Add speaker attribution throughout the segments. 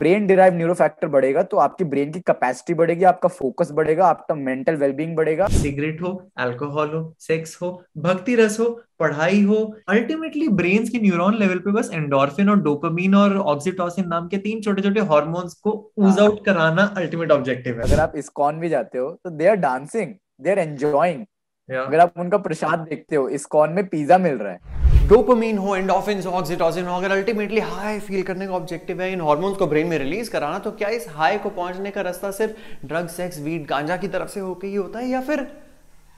Speaker 1: Brain derive neuro factor बढ़ेगा तो आपकी ब्रेन की कैपेसिटी बढ़ेगी आपका फोकस बढ़ेगा आपका मेंटल वेलबींग बढ़ेगा।
Speaker 2: सिगरेट हो अल्कोहल हो सेक्स हो भक्ति रस हो पढ़ाई हो अल्टीमेटली ब्रेन की न्यूरॉन लेवल पे बस एंडोर्फिन और डोपामीन और ऑक्सीटोसिन नाम के तीन छोटे छोटे हॉर्मोन्स को ऊज आउट हाँ। कराना अल्टीमेट ऑब्जेक्टिव है।
Speaker 1: अगर आप इस्कॉन भी जाते हो तो they are dancing they are enjoying अगर आप उनका प्रसाद देखते हो इस्कॉन में पिज्जा मिल रहा है।
Speaker 2: डोपामीन हो एंडोफिन हो ऑक्सीटोसिन हो, अगर अल्टीमेटली हाई फील करने का ऑब्जेक्टिव है, इन हार्मोन्स को ब्रेन में रिलीज़ कराना तो क्या इस हाई को पहुँचने का रास्ता सिर्फ़ ड्रग सेक्स वीट गांजा की तरफ़ से होकर ही होता है, या फिर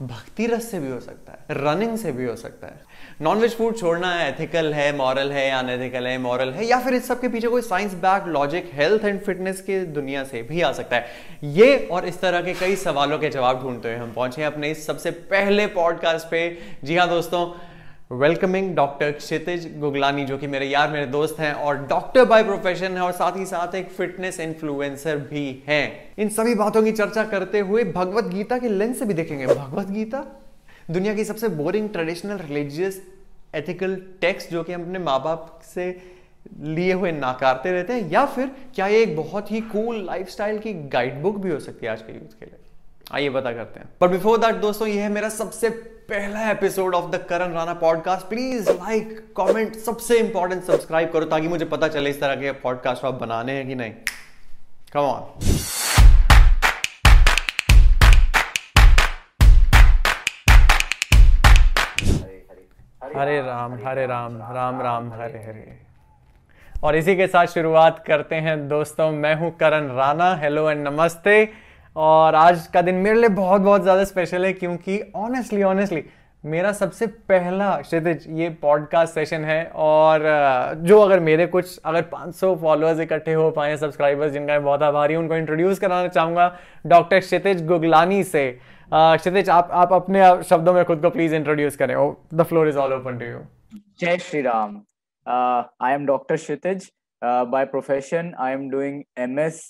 Speaker 2: भक्ति रस से भी हो सकता है रनिंग से भी हो सकता है? नॉनवेज फ़ूड छोड़ना है एथिकल है मॉरल है अनएथिकल है मॉरल है, या फिर इस सब के पीछे कोई science back logic health and fitness के दुनिया से भी आ सकता है? ये और इस तरह के कई सवालों के जवाब ढूंढते हुए हम पहुँचे अपने इस सबसे पहले पॉडकास्ट पे। जी हाँ दोस्तों वेलकमिंग डॉक्टर क्षितिज गुगलानी जो कि मेरे यार, मेरे दोस्त हैं और डॉक्टर बाय प्रोफेशन है और साथ ही साथ एक फिटनेस इन्फ्लुएंसर भी हैं। इन सभी बातों की चर्चा करते हुए भगवत गीता के लेंस से भी देखेंगे। भगवत गीता? दुनिया की सबसे boring traditional religious ethical text जो कि हम अपने माँ बाप से लिए हुए नाकारते रहते हैं, या फिर क्या ये एक बहुत ही कूल लाइफस्टाइल की गाइड बुक भी हो सकती है आज के यूथ के लिए? आइए पता करते हैं। पर बिफोर दैट दोस्तों ये है मेरा सबसे पहला episode of the Karan Rana podcast please like comment सबसे इंपॉर्टेंट सब्सक्राइब करो ताकि मुझे पता चले इस तरह के पॉडकास्ट आप बनाने हैं कि नहीं। Come on Hare Ram Hare Ram Ram Ram, Hare Hare. और इसी के साथ शुरुआत करते हैं, दोस्तों, मैं हूँ करण राणा। हेलो एंड नमस्ते। और आज का दिन मेरे लिए बहुत बहुत ज़्यादा स्पेशल है क्योंकि ऑनेस्टली ऑनेस्टली मेरा सबसे पहला क्षितिज ये पॉडकास्ट सेशन है और जो अगर मेरे कुछ, अगर 500 फॉलोअर्स इकट्ठे हो पाए सब्सक्राइबर्स जिनका मैं बहुत आभारी हूँ, उनको इंट्रोड्यूस कराना चाहूँगा डॉक्टर क्षितिज गुगलानी से। क्षितिज, आप आप अपने शब्दों में खुद को प्लीज़ इंट्रोड्यूस करें। The floor is all open to you
Speaker 1: जय Shri Ram. I am doctor Kshitij. By profession I am doing MS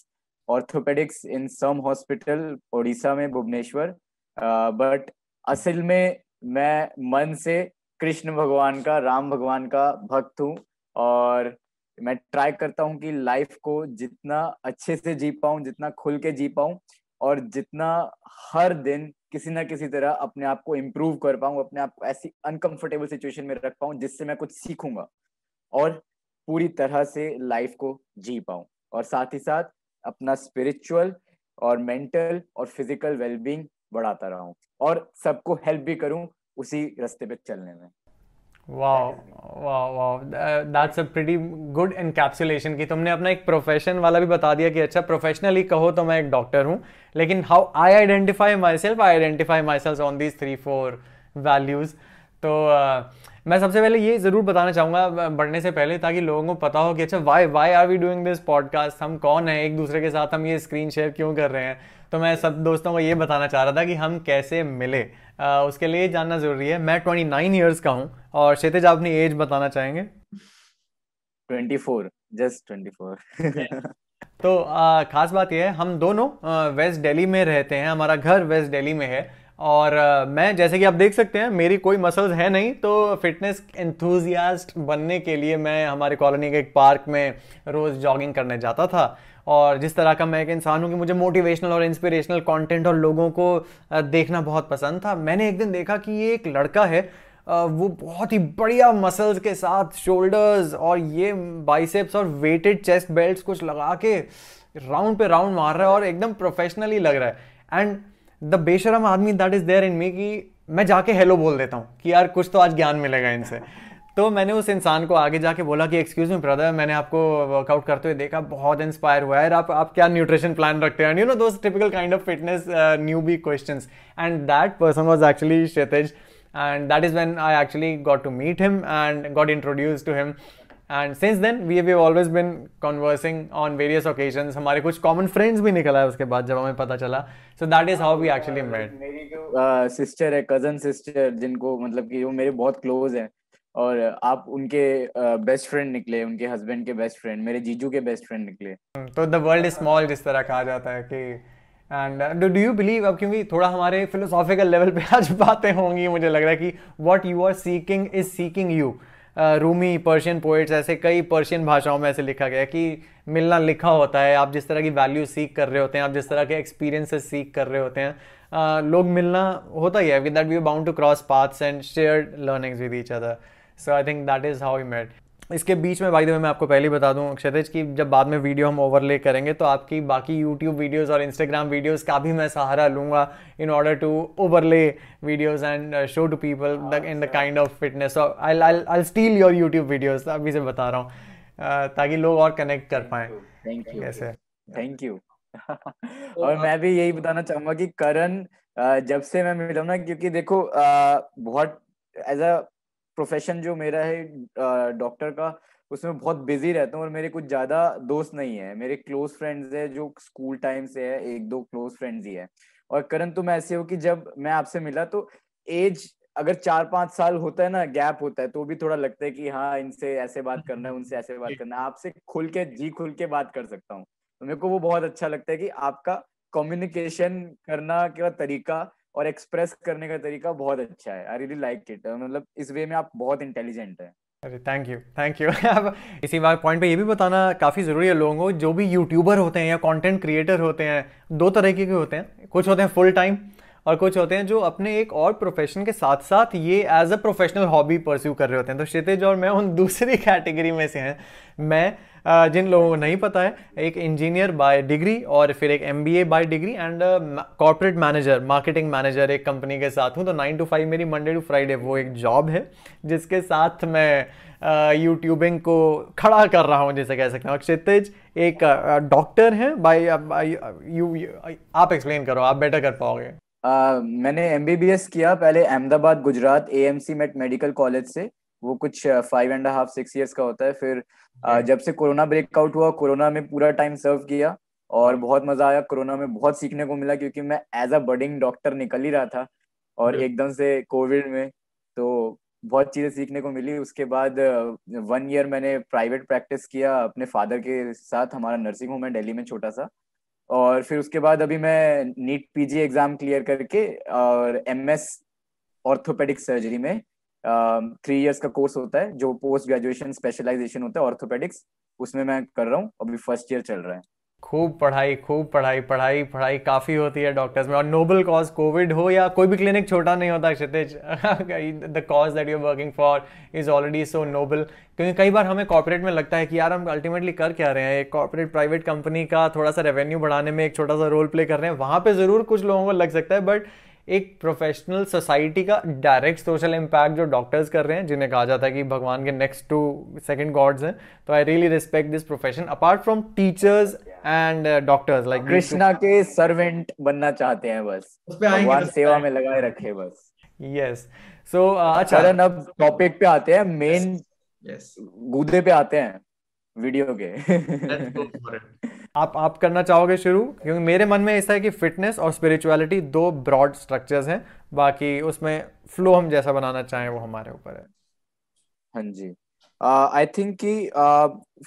Speaker 1: orthopaedics in some hospital Odisha में भुवनेश्वर बट असल में मैं मन से कृष्ण भगवान का, राम भगवान का भक्त हूँ और मैं ट्राई करता हूँ कि लाइफ को जितना अच्छे से जी पाऊँ, जितना खुल के जी पाऊँ और जितना हर दिन किसी ना किसी तरह अपने आप को इम्प्रूव कर पाऊँ, अपने आप को ऐसी अनकंफर्टेबल सिचुएशन में रख पाऊँ जिससे मैं कुछ सीखूँगा और पूरी तरह से लाइफ को जी पाऊँ। और साथ ही साथ अपना स्पिरिचुअल और मेंटल और फ़िज़िकल वेलबींग बढ़ाता रहा हूँ और सबको हेल्प भी करूँ उसी रास्ते पे चलने में।
Speaker 2: Wow wow wow that's a pretty good encapsulation की तुमने अपना एक प्रोफेशन वाला भी बता दिया कि अच्छा प्रोफेशनली कहो तो मैं एक डॉक्टर हूँ, लेकिन how I identify myself I identify myself on these three four values तो मैं सबसे पहले ये ज़रूर बताना चाहूँगा बढ़ने से पहले ताकि लोगों को पता हो कि अच्छा why why are we doing this podcast हम कौन है? एक दूसरे के साथ हम ये स्क्रीन शेयर क्यों कर रहे हैं? तो मैं सब दोस्तों को ये बताना चाह रहा था कि हम कैसे मिले। आ, उसके लिए जानना ज़रूरी है। मैं ट्वेंटी नाइन ईयर्स का हूँ और क्षितिज आप अपनी एज बताना चाहेंगे?
Speaker 1: Twenty four just twenty four
Speaker 2: तो आ, खास बात यह है हम दोनों वेस्ट दिल्ली में रहते हैं। हमारा घर वेस्ट दिल्ली में है। और मैं, जैसे कि आप देख सकते हैं, मेरी कोई मसल्स है नहीं तो फिटनेस एंथुजियास्ट बनने के लिए मैं हमारे कॉलोनी के एक पार्क में रोज़ जॉगिंग करने जाता था। और जिस तरह का मैं एक इंसान हूँ कि मुझे मोटिवेशनल और इंस्पिरेशनल कंटेंट और लोगों को देखना बहुत पसंद था। मैंने एक दिन देखा कि ये एक लड़का है वो बहुत ही बढ़िया मसल्स के साथ शोल्डर्स और ये बाइसेप्स और वेटेड चेस्ट बेल्ट कुछ लगा के राउंड पे राउंड मार रहा है और एकदम प्रोफेशनली लग रहा है। एंड द बेशरम आदमी that is there in me कि मैं जाके हेलो बोल देता हूँ कि यार कुछ तो आज ज्ञान मिलेगा इनसे। तो मैंने उस इंसान को आगे जाके बोला कि एक्सक्यूज मी ब्रदर मैंने आपको वर्कआउट करते हुए देखा, बहुत इंस्पायर हुआ है आप आप क्या न्यूट्रिशन प्लान रखते हैं? यू नो दोस्त typical kind of fitness newbie question and that person was actually Kshitij and that is when I actually got to meet him and got introduced to him. And since then we have always been conversing on various occasions हमारे कुछ common friends भी निकला है उसके बाद जब हमें पता चला। So that is how we actually met
Speaker 1: मेरी जो सिस्टर है कज़न सिस्टर जिनको मतलब कि वो मेरे बहुत क्लोज हैं। और आप उनके बेस्ट फ्रेंड निकले उनके हस्बैंड के बेस्ट फ्रेंड मेरे जीजू के बेस्ट फ्रेंड निकले।
Speaker 2: तो द वर्ल्ड इज़ स्मॉल जिस तरह कहा जाता है कि एंड डू यू बिलीव अब क्योंकि थोड़ा हमारे फिलोसॉफिकल लेवल पे आज बातें होंगी मुझे लग रहा है कि what you are seeking is seeking you Rumi Persian poets ऐसे कई पर्शियन भाषाओं में ऐसे लिखा गया कि मिलना लिखा होता है। आप जिस तरह की वैल्यू सीख कर रहे होते हैं आप जिस तरह के एक्सपीरियंसेस सीख कर रहे होते हैं आ, लोग मिलना होता ही है with that we bound to cross paths and share learnings with each other so I think that is how you met इसके बीच में भाई मैं आपको पहले बता दूँ क्षतिज की जब बाद में वीडियो हम ओवरले करेंगे तो आपकी बाकी यूट्यूब वीडियोस और इंस्टाग्राम वीडियोस का भी मैं सहारा लूँगा in order to overlay videos and show to people in the kind of fitness I I steal your YouTube videos अभी से बता रहा हूँ uh, ताकि लोग और कनेक्ट कर पाए।
Speaker 1: थैंक यू कैसे? थैंक यू और मैं भी यही बताना चाहूँगा कि करण uh, जब से मैं मिला ना क्योंकि देखो uh, बहुत एज अ प्रोफेशन जो मेरा है डॉक्टर का उसमें बहुत बिज़ी रहता हूँ और मेरे कुछ ज़्यादा दोस्त नहीं है। मेरे क्लोज फ्रेंड्स है जो स्कूल टाइम से है एक दो क्लोज फ्रेंड्स ही है। और करण तुम ऐसे हो कि जब मैं आपसे मिला तो एज अगर चार पाँच साल होता है ना गैप होता है तो भी थोड़ा लगता है कि हाँ इनसे ऐसे बात करना है उनसे ऐसे बात करना है। आपसे खुल के जी खुल के बात कर सकता हूँ। तो मेरे को वो बहुत अच्छा लगता है कि आपका कम्युनिकेशन करना का तरीका और एक्सप्रेस करने का तरीका बहुत अच्छा है। आई रियली लाइक इट मतलब इस वे में आप बहुत इंटेलिजेंट है।
Speaker 2: अरे थैंक यू थैंक यू अब इसी बात पॉइंट पे ये भी बताना काफ़ी ज़रूरी है लोगों को, जो भी यूट्यूबर होते हैं या कंटेंट क्रिएटर होते हैं, दो तरीके के होते हैं। कुछ होते हैं फुल टाइम और कुछ होते हैं जो अपने एक और प्रोफेशन के साथ साथ ये as a professional hobby pursue कर रहे होते हैं। तो क्षितिज और मैं उन दूसरी कैटेगरी में से हैं। मैं जिन लोगों को नहीं पता है, एक इंजीनियर बाय डिग्री और फिर एक M B A degree and corporate manager marketing manager एक कंपनी के साथ हूँ। तो नाइन टू फाइव मेरी मंडे टू फ्राइडे वो एक जॉब है, जिसके साथ मैं यूट्यूबिंग को खड़ा कर रहा हूँ, जैसे कह सकते हैं। क्षितिज एक डॉक्टर है। बाय यू आप एक्सप्लेन करो, आप बेटर कर पाओगे।
Speaker 1: मैंने एमबीबीएस किया पहले Ahmedabad Gujarat A M C MET medical college से। वो कुछ five and half six years का होता है। फिर जब से कोरोना ब्रेकआउट हुआ कोरोना में पूरा टाइम सर्व किया और बहुत मज़ा आया। कोरोना में बहुत सीखने को मिला क्योंकि मैं एज अ बडिंग डॉक्टर निकल ही रहा था और एकदम से कोविड में। तो बहुत चीज़ें सीखने को मिली। उसके बाद वन ईयर मैंने प्राइवेट प्रैक्टिस किया अपने फादर के साथ। हमारा नर्सिंग होम है दिल्ली में छोटा सा। और फिर उसके बाद अभी मैं नीट पीजी एग्ज़ाम क्लियर करके और एमएस ऑर्थोपेडिक सर्जरी में थ्री इयर्स का कोर्स होता है, जो पोस्ट ग्रेजुएशन स्पेशलाइजेशन होता है ऑर्थोपेडिक्स उसमें मैं कर रहा हूँ। अभी फ़र्स्ट ईयर चल रहा है।
Speaker 2: खूब पढ़ाई खूब पढ़ाई पढ़ाई पढ़ाई काफ़ी होती है डॉक्टर्स में। और नोबल कॉज कोविड हो या कोई भी क्लिनिक छोटा नहीं होता, Kshitij the cause that you working for is already so noble क्योंकि कई बार हमें कॉर्पोरेट में लगता है कि यार हम अल्टीमेटली कर क्या रहे हैं? एक कॉर्पोरेट प्राइवेट कंपनी का थोड़ा सा रेवेन्यू बढ़ाने में एक छोटा सा रोल प्ले कर रहे हैं। वहाँ पर ज़रूर कुछ लोगों को लग सकता है बट एक प्रोफेशनल सोसाइटी का डायरेक्ट सोशल इम्पैक्ट जो डॉक्टर्स कर रहे हैं जिन्हें कहा जाता है कि भगवान के नेक्स्ट टू सेकंड गॉड्स हैं। तो I really respect this profession apart from teachers and doctors like
Speaker 1: Krishna के सर्वेंट बनना चाहते हैं बस। भगवान सेवा में लगाए रखे बस।
Speaker 2: यस सो uh, अच्छा।
Speaker 1: अब टॉपिक पे आते हैं मेन यस गूदे पे आते हैं। वीडियो के।
Speaker 2: आप आप करना चाहोगे शुरू? क्योंकि मेरे मन में ऐसा है कि फिटनेस और स्पिरिचुअलिटी दो ब्रॉड स्ट्रक्चर्स हैं। बाकी उसमें फ्लो हम जैसा बनाना चाहें वो हमारे ऊपर है।
Speaker 1: हाँ जी। आई uh, थिंक कि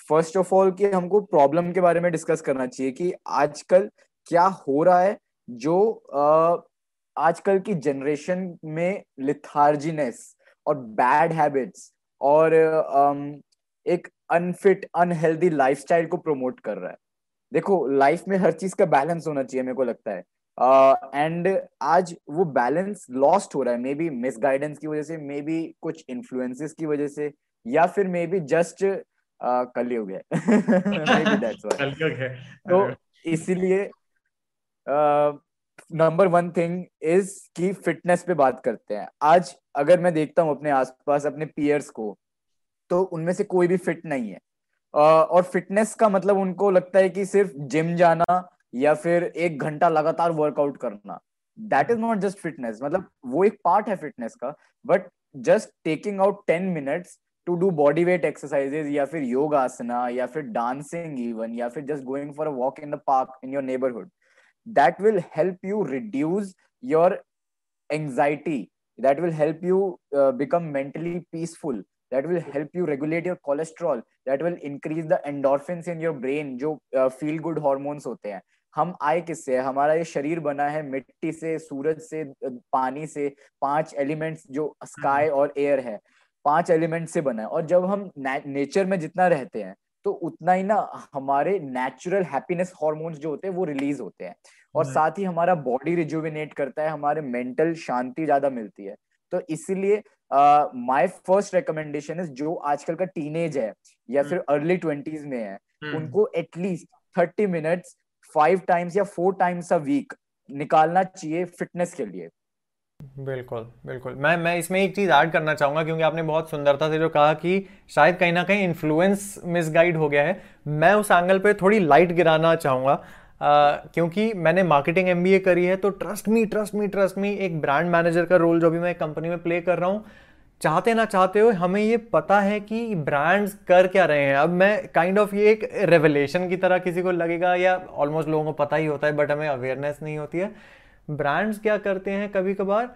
Speaker 1: फ़र्स्ट ऑफ़ ऑल कि हमको प्रॉब्लम के बारे में डिस्कस करना चाहिए कि आजकल क्या हो रहा है जो uh, आजकल की जनरेशन में लिथार्जीनेस और बैड हैबिट्स और um, एक अनफिट अनहेल्दी लाइफस्टाइल को प्रमोट कर रहा है। देखो लाइफ में हर चीज़ का बैलेंस होना चाहिए मेरे को लगता है। एंड uh, आज वो बैलेंस लॉस्ट हो रहा है मे बी मिस गाइडेंस की वजह से मे बी कुछ इन्फ्लुएंसेस की वजह से या फिर मे बी जस्ट कलयुग है तो इसीलिए नंबर वन थिंग इज़ कि फिटनेस पे बात करते हैं। आज अगर मैं देखता हूँ अपने आसपास अपने पियर्स को तो उनमें से कोई भी फिट नहीं है। और फिटनेस का मतलब उनको लगता है कि सिर्फ़ जिम जाना या फिर एक घंटा लगातार वर्कआउट करना। That is not just fitness मतलब वो एक पार्ट है फिटनेस का but just taking out ten minutes to do body weight exercises या फिर योग आसना या फिर डांसिंग इवन या फिर just going for a walk in the park in your neighbourhood that will help you reduce your anxiety that will help you become mentally peaceful that will help you regulate your cholesterol that will increase the endorphins in your brain जो feel good hormones होते हैं। हम आए किससे हमारा ये शरीर बना है मिट्टी से सूरज से पानी से पाँच एलिमेंट्स जो स्काई और एयर है पाँच एलिमेंट से बना है। और जब हम नेचर में जितना रहते हैं तो उतना ही ना हमारे नेचुरल हैप्पीनेस हॉर्मोन्स जो होते हैं वो रिलीज़ होते हैं। और साथ ही हमारा बॉडी रिजुविनेट करता है हमारे मेंटल शांति ज़्यादा मिलती है। तो इसीलिए माय फ़र्स्ट रिकमेंडेशन इज़ जो आजकल का टीनेज है या फिर अर्ली। ट्वेंटीज में है हम्म। उनको at least thirty minutes five times या फोर टाइम्स अ वीक निकालना चाहिए फिटनेस के लिए
Speaker 2: बिल्कुल बिल्कुल मैं मैं इसमें एक चीज़ ऐड करना चाहूँगा क्योंकि आपने बहुत सुंदरता से जो कहा कि शायद कहीं ना कहीं इन्फ्लुएंस मिसगाइड हो गया है मैं उस एंगल पे थोड़ी लाइट गिराना चाहूँगा क्योंकि मैंने मार्केटिंग एमबीए करी है तो trust me trust me trust me एक ब्रांड मैनेजर का रोल जो भी मैं कंपनी में प्ले कर रहा हूँ, चाहते ना चाहते हो हमें ये पता है कि ब्रांड्स कर क्या रहे हैं। अब मैं काइंड ऑफ़ ये एक रेवलेशन की तरह किसी को लगेगा या ऑलमोस्ट लोगों को पता ही होता है बट हमें अवेयरनेस नहीं होती है। ब्रांड्स क्या करते हैं कभी कभार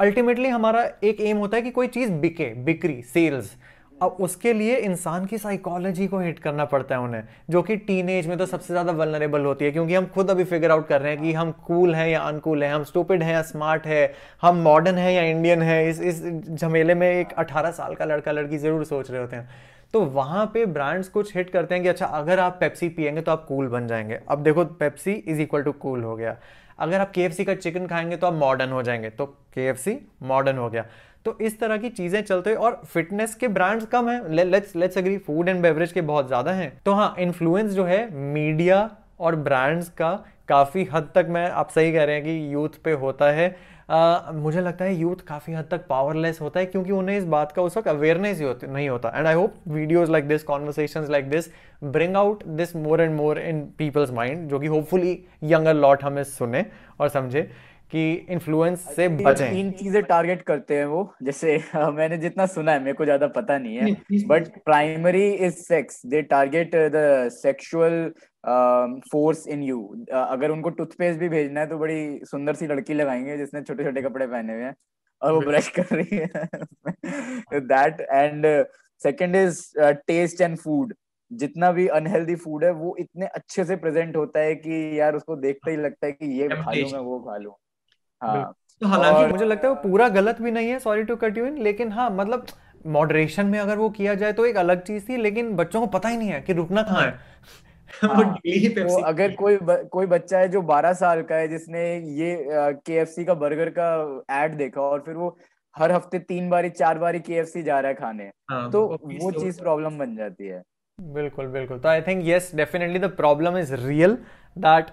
Speaker 2: अल्टीमेटली हमारा एक एम होता है कि कोई चीज़ बिके, बिक्री सेल्स अब उसके लिए इंसान की साइकोलॉजी को हिट करना पड़ता है उन्हें, जो कि टीन में तो सबसे ज़्यादा वलनरेबल होती है, क्योंकि हम खुद अभी फिगर आउट कर रहे हैं कि हम कूल हैं या अनकूल हैं, हम स्टूपिड हैं या स्मार्ट है, हम मॉडर्न हैं या इंडियन है, इस इस झमेले में एक अठारह साल का लड़का लड़की ज़रूर सोच रहे होते हैं। तो वहाँ पे ब्रांड्स कुछ हिट करते हैं कि अच्छा अगर आप पेप्सी पियेंगे तो आप कूल बन जाएँगे। अब देखो Pepsi is equal to cool हो गया। अगर आप के का चिकन खाएँगे तो आप मॉडर्न हो जाएँगे। तो के मॉडर्न हो गया। तो इस तरह की चीज़ें चलते हैं और फिटनेस के ब्रांड्स कम है। Let's let's agri food and beverage के बहुत ज़्यादा हैं। तो हाँ इन्फ्लुएंस जो है मीडिया और ब्रांड्स का काफ़ी हद तक मैं आप सही कह रहे हैं कि यूथ पे होता है। Uh, मुझे लगता है यूथ काफ़ी हद तक पावरलेस होता है क्योंकि उन्हें इस बात का उस वक्त अवेयरनेस ही होती नहीं होता। And I hope videos like this conversation like this bring out this more and more in people's mind जो कि होपफुली यंगर लॉट हमें सुने और समझे। कि इन्फ्लुएंस से बचें।
Speaker 1: तीन चीज़ें टारगेट करते हैं वो। जैसे मैंने जितना सुना है मेरे को ज़्यादा पता नहीं है। But primary is sex they target the sexual force in you अगर उनको टूथपेस्ट भी भेजना है तो बड़ी सुंदर सी लड़की लगाएँगे जिसने छोटे छोटे कपड़े पहने हुए हैं और वो ब्रश कर रही है। That and second is taste and food जितना भी अनहेल्दी फ़ूड है वो इतने अच्छे से प्रेजेंट होता है कि यार उसको देखते ही लगता है कि ये खा लू मैं वो खा लू।
Speaker 2: हाँ। तो हालाँकि मुझे लगता है वो पूरा गलत भी नहीं है sorry to cut you in लेकिन हाँ मतलब मॉडरेशन में अगर वो किया जाए तो एक अलग चीज़ थी लेकिन बच्चों को पता ही नहीं है कि रुकना कहाँ है।
Speaker 1: हाँ, वो अगर कोई ब, कोई बच्चा है जो 12 साल का है जिसने ये केएफसी का बर्गर का एड देखा और फिर वो हर हफ़्ते तीन बारी चार बारी के जा रहा है खाने हाँ, तो वो चीज़ प्रॉब्लम बन जाती है।
Speaker 2: बिल्कुल बिल्कुल। तो I think yes definitely the problem is real that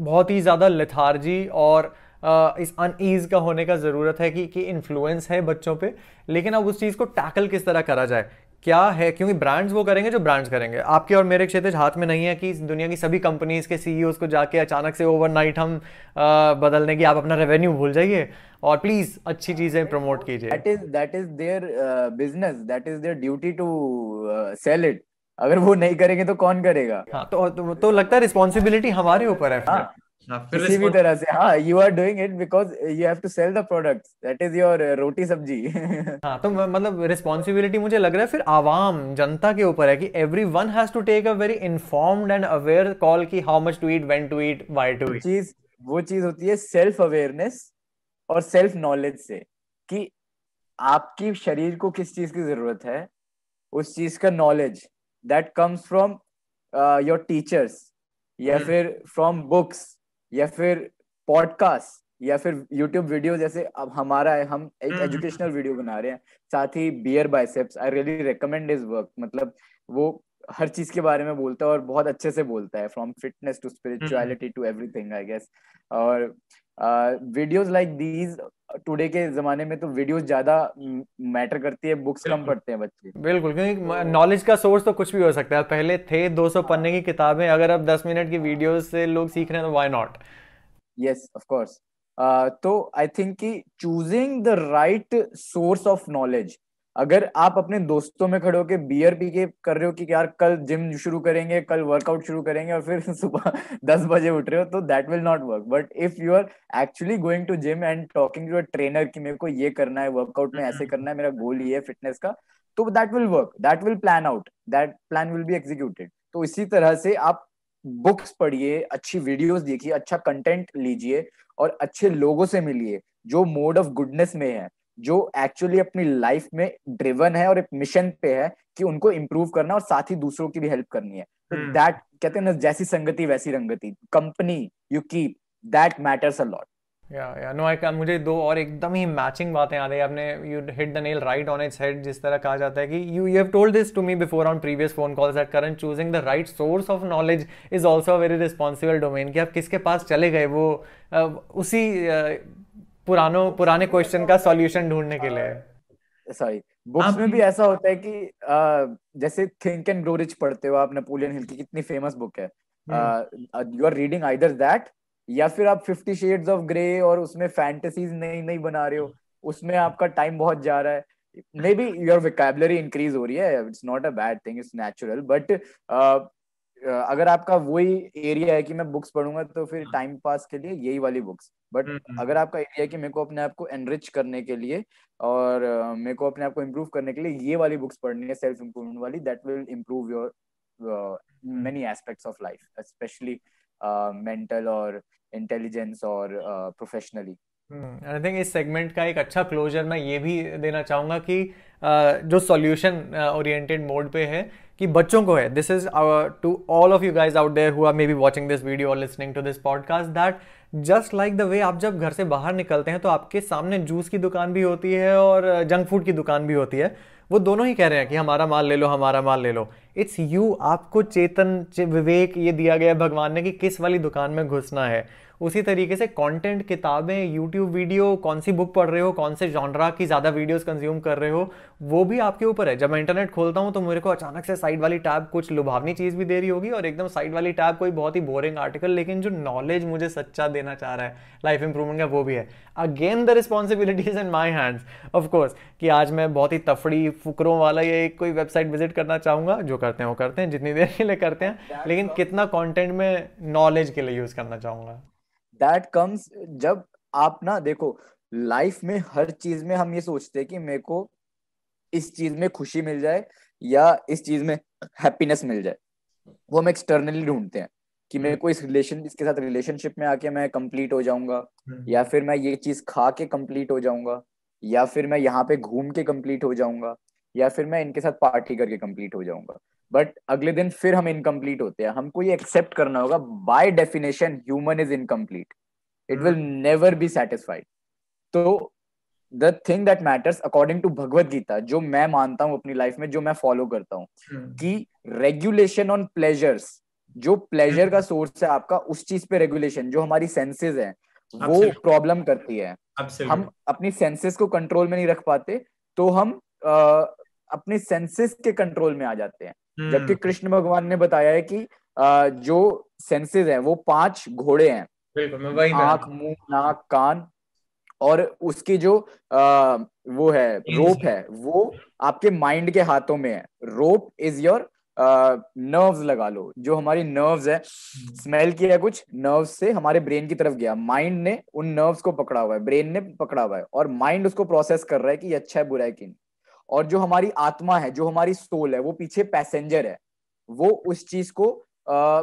Speaker 2: बहुत ही ज़्यादा लिथार्जी और इस अनईज का होने का ज़रूरत है कि कि इन्फ्लुएंस है बच्चों पे लेकिन अब उस चीज़ को टैकल किस तरह करा जाए? क्या है? क्योंकि ब्रांड्स वो करेंगे जो ब्रांड्स करेंगे। आपके और मेरे क्षेत्र हाथ में नहीं है कि दुनिया की सभी कंपनीज़ के सीईओ को जाके अचानक से ओवरनाइट हम आ, बदलने की आप अपना रेवेन्यू भूल जाइए। और प्लीज़ अच्छी चीज़ें प्रमोट कीजिए।
Speaker 1: That is that is their business that is their duty to sell it अगर वो नहीं करेंगे तो कौन करेगा?
Speaker 2: हाँ तो तो, तो लगता है रिस्पॉन्सिबिलिटी हमारे ऊपर हाँ, हाँ,
Speaker 1: किसी भी तरह से। हाँ you are doing it because you have to sell the product that is your roti sabzi
Speaker 2: हाँ तो मतलब रिस्पॉन्सिबिलिटी मुझे लग रहा है फिर आवाम जनता के ऊपर है कि everyone has to take a very informed and aware call की how much to eat when to eat why to eat
Speaker 1: चीज़ वो चीज़ होती है सेल्फ अवेयरनेस और सेल्फ नॉलेज से कि आपकी शरीर को किस चीज़ की ज़रूरत है। उस चीज़ का knowledge that comes from your teachers या hmm. फिर फ्रॉम बुक्स या फिर पॉडकास्ट या फिर यूट्यूब वीडियो जैसे अब हमारा है हम एक एजुकेशनल हम्म। वीडियो बना रहे हैं साथ ही BeerBiceps I really recommend his work मतलब वो हर चीज़ के बारे में बोलता है और बहुत अच्छे से बोलता है from fitness to spirituality to everything I guess और वीडियोस लाइक दीज टुडे के जमाने में तो वीडियो ज़्यादा मैटर करती है बुक्स कम पढ़ते हैं बच्चे।
Speaker 2: बिल्कुल क्योंकि नॉलेज का सोर्स तो कुछ भी हो सकता है। पहले थे 200 पन्ने की किताबें अगर अब 10 मिनट की वीडियो से लोग सीख रहे हैं तो why not
Speaker 1: yes of course तो आई थिंक कि choosing the right source of knowledge अगर आप अपने दोस्तों में खड़े होकर बियर पी के कर रहे हो कि यार कल जिम शुरू करेंगे कल वर्कआउट शुरू करेंगे और फिर सुबह दस बजे उठ रहे हो तो that will not work but if you are actually going to gym and talking to a trainer कि मेरे को ये करना है वर्कआउट में ऐसे करना है मेरा गोल ये है फिटनेस का तो that will work that will plan out that plan will be executed तो इसी तरह से आप बुक्स पढ़िए अच्छी वीडियोस देखिए अच्छा कंटेंट लीजिए और अच्छे लोगों से मिलिए जो मोड ऑफ़ गुडनेस में है। जो एक्चुअली अपनी लाइफ में ड्रिवन है और एक मिशन पे है कि उनको इम्प्रूव करना और साथ ही दूसरों की भी हेल्प करनी है। तो दैट हम्म। कहते हैं ना जैसी संगति वैसी रंगति। Company you keep that matters a lot
Speaker 2: या या नो आई मुझे दो और एकदम ही मैचिंग बातें याद है। आपने you hit the nail right on its head जिस तरह कहा जाता है कि you you have told this to me before on previous phone calls that current choosing the right source of knowledge is also a very responsible domain कि आप किसके पास चले गए? वो उसी पुरानो पुराने क्वेश्चन का सॉल्यूशन ढूँढने के लिए।
Speaker 1: सॉरी बुक्स में भी ऐसा होता है कि uh, जैसे थिंक एंड ग्रो रिच पढ़ते हो आप नेपोलियन हिल की कितनी फ़ेमस बुक है। You are reading either that या फिर आप फिफ्टी शेड्स ऑफ़ ग्रे और उसमें फैंटेसीज नहीं नहीं बना रहे हो उसमें आपका टाइम बहुत जा रहा है। Maybe your vocabulary increase हो रही है it's not a bad thing it's natural but अगर आपका वही एरिया है कि मैं बुक्स पढ़ूँगा तो फिर टाइम हाँ। पास के लिए यही वाली बुक्स बट हम्म, हम्म। अगर आपका एरिया है कि मेरे को अपने आप को एनरिच करने के लिए और मेरे को अपने आप को इम्प्रूव करने के लिए ये वाली बुक्स पढ़नी है सेल्फ इम्प्रूवमेंट वाली that will improve your many aspects of life especially mental और इंटेलिजेंस और प्रोफेशनली
Speaker 2: आई थिंक इस सेगमेंट का एक अच्छा क्लोजर मैं ये भी देना चाहूँगा कि uh, जो सॉल्यूशन ओरिएंटेड मोड पे है कि बच्चों को है this is to all of you guys out there who are maybe watching this video और listening to this podcast that just like the way आप जब घर से बाहर निकलते हैं तो आपके सामने जूस की दुकान भी होती है और जंक फ़ूड की दुकान भी होती है। वो दोनों ही कह रहे हैं कि हमारा माल ले लो, हमारा माल ले लो। इट्स यू आपको चेतन विवेक ये दिया गया है भगवान ने कि किस वाली दुकान में घुसना है। उसी तरीके से कंटेंट किताबें यूट्यूब वीडियो कौन सी बुक पढ़ रहे हो कौन से जॉनरा की ज़्यादा वीडियोस कंज्यूम कर रहे हो वो भी आपके ऊपर है। जब मैं इंटरनेट खोलता हूँ तो मेरे को अचानक से साइड वाली टैब कुछ लुभावनी चीज़ भी दे रही होगी और एकदम साइड वाली टैब कोई बहुत ही बोरिंग आर्टिकल लेकिन जो नॉलेज मुझे सच्चा देना चाह रहा है लाइफ इंप्रूवमेंट का वो भी है। Again the responsibilities in my hands of course कि आज मैं बहुत ही तफड़ी फुकरों वाला ये कोई वेबसाइट विज़िट करना चाहूँगा जो करते हैं वो करते हैं जितनी देर के लिए करते हैं लेकिन कितना कॉन्टेंट में नॉलेज के लिए यूज़ करना चाहूँगा।
Speaker 1: दैट कम्स जब आप ना देखो लाइफ में हर चीज़ में हम ये सोचते हैं कि मेरे को इस चीज़ में खुशी मिल जाए या इस चीज़ में हैप्पीनेस मिल जाए वो हम एक्सटर्नली ढूंढते हैं कि मेरे को इस रिलेशन इसके साथ रिलेशनशिप में आके मैं कंप्लीट हो जाऊँगा हम्म। या फिर मैं ये चीज़ खा के कंप्लीट हो जाऊँगा या फिर मैं यहाँ पे घूम के कंप्लीट हो जाऊँगा या फिर मैं इनके साथ पार्टी करके कंप्लीट हो जाऊँगा बट अगले दिन फिर हम इनकम्प्लीट होते हैं हमको ये एक्सेप्ट करना होगा by definition human is incomplete it will never be satisfied तो the thing that matters according to Bhagavad Gita जो मैं मानता हूँ अपनी लाइफ में जो मैं फॉलो करता हूँ hmm. कि रेगुलेशन ऑन प्लेजर्स जो प्लेजर का सोर्स hmm. है आपका उस चीज़ पे रेगुलेशन जो हमारी सेंसेस है वो प्रॉब्लम करती है Absolutely. हम अपनी सेंसेस को कंट्रोल में नहीं रख पाते तो हम आ, अपने सेंसेस के कंट्रोल में आ जाते हैं। जबकि कृष्ण भगवान ने बताया है कि जो सेंसेस है वो पाँच घोड़े हैं। आँख मुँह नाक कान और उसकी जो आ, वो है रोप है वो आपके माइंड के हाथों में है। रोप इज़ योर नर्व्स लगा लो। जो हमारी नर्व्स है स्मेल हम्म। किया कुछ नर्व्स से हमारे ब्रेन की तरफ़ गया। माइंड ने उन नर्व्स को पकड़ा हुआ है ब्रेन ने पकड़ा हुआ है और माइंड उसको प्रोसेस कर रहा है कि अच्छा है बुरा है कि नहीं। और जो हमारी आत्मा है जो हमारी सोल है वो पीछे पैसेंजर है वो उस चीज़ को आ,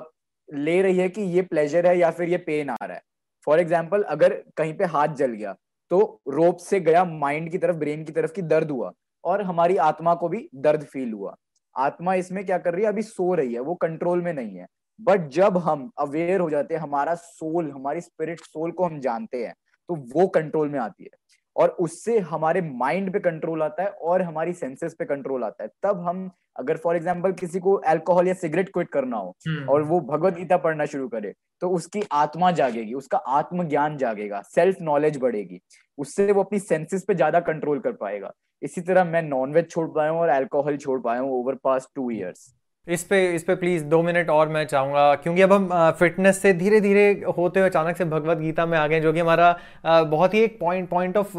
Speaker 1: ले रही है कि ये प्लेजर है या फिर ये पेन आ रहा है। फॉर एग्ज़ाम्पल अगर कहीं पे हाथ जल गया तो रोप से गया माइंड की तरफ़ ब्रेन की तरफ़ की दर्द हुआ और हमारी आत्मा को भी दर्द फील हुआ। आत्मा इसमें क्या कर रही है अभी सो रही है वो कंट्रोल में नहीं है। बट जब हम अवेयर हो जाते हैं हमारा सोल हमारी स्पिरिट सोल को हम जानते हैं तो वो कंट्रोल में आती है। और उससे हमारे माइंड पे कंट्रोल आता है और हमारी सेंसेस पे कंट्रोल आता है। तब हम अगर फॉर एग्ज़ाम्पल किसी को अल्कोहल या सिगरेट क्विट करना हो हम्म। और वो भगवत गीता पढ़ना शुरू करे तो उसकी आत्मा जागेगी उसका आत्मज्ञान जागेगा सेल्फ नॉलेज बढ़ेगी उससे वो अपनी सेंसेस पे ज़्यादा कंट्रोल कर पाएगा। इसी तरह मैं नॉनवेज छोड़ पाया हूँ और अल्कोहल छोड़ पाया हूँ ओवर पास्ट टू ईयर्स
Speaker 2: इस पे इस पे प्लीज़ दो मिनट और मैं चाहूँगा, क्योंकि अब हम फिटनेस से धीरे धीरे होते हुए अचानक से भगवत गीता में आ गए जो कि हमारा बहुत ही एक point point of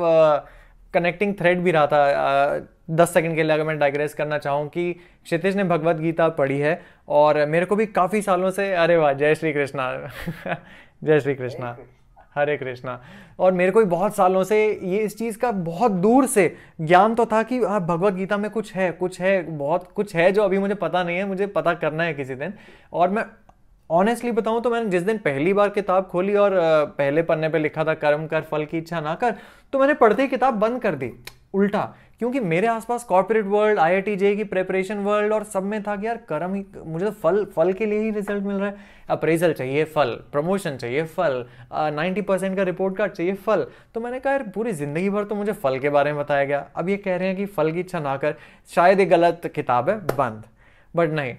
Speaker 2: connecting thread भी रहा था। दस सेकंड के लिए अगर मैं डाइग्रेस करना चाहूँ कि क्षितिज ने भगवत गीता पढ़ी है, और मेरे को भी काफ़ी सालों से, अरे वाह, जय श्री कृष्णा। जय श्री कृष्णा। हरे कृष्णा। और मेरे को भी बहुत सालों से ये इस चीज़ का बहुत दूर से ज्ञान तो था कि हाँ भगवत गीता में कुछ है कुछ है, बहुत कुछ है जो अभी मुझे पता नहीं है, मुझे पता करना है किसी दिन। और मैं ऑनेस्टली बताऊँ तो मैंने जिस दिन पहली बार किताब खोली और पहले पन्ने पे लिखा था, कर्म कर, फल की इच्छा ना कर तो मैंने पढ़ते ही किताब बंद कर दी। उल्टा। क्योंकि मेरे आसपास कॉर्पोरेट वर्ल्ड आई आई जे की प्रेपरेशन वर्ल्ड और सब में था कि यार कर्म ही, मुझे तो फल फल के लिए ही रिज़ल्ट मिल रहा है। अप्रेजल चाहिए, फल। प्रमोशन चाहिए, फल। नाइन्टी परसेंट का रिपोर्ट कार्ड चाहिए, फल। तो मैंने कहा, यार, पूरी ज़िंदगी भर तो मुझे फल के बारे में बताया गया। अब ये कह रहे हैं कि फल की इच्छा ना कर। शायद ये गलत किताब है, बंद। बट नहीं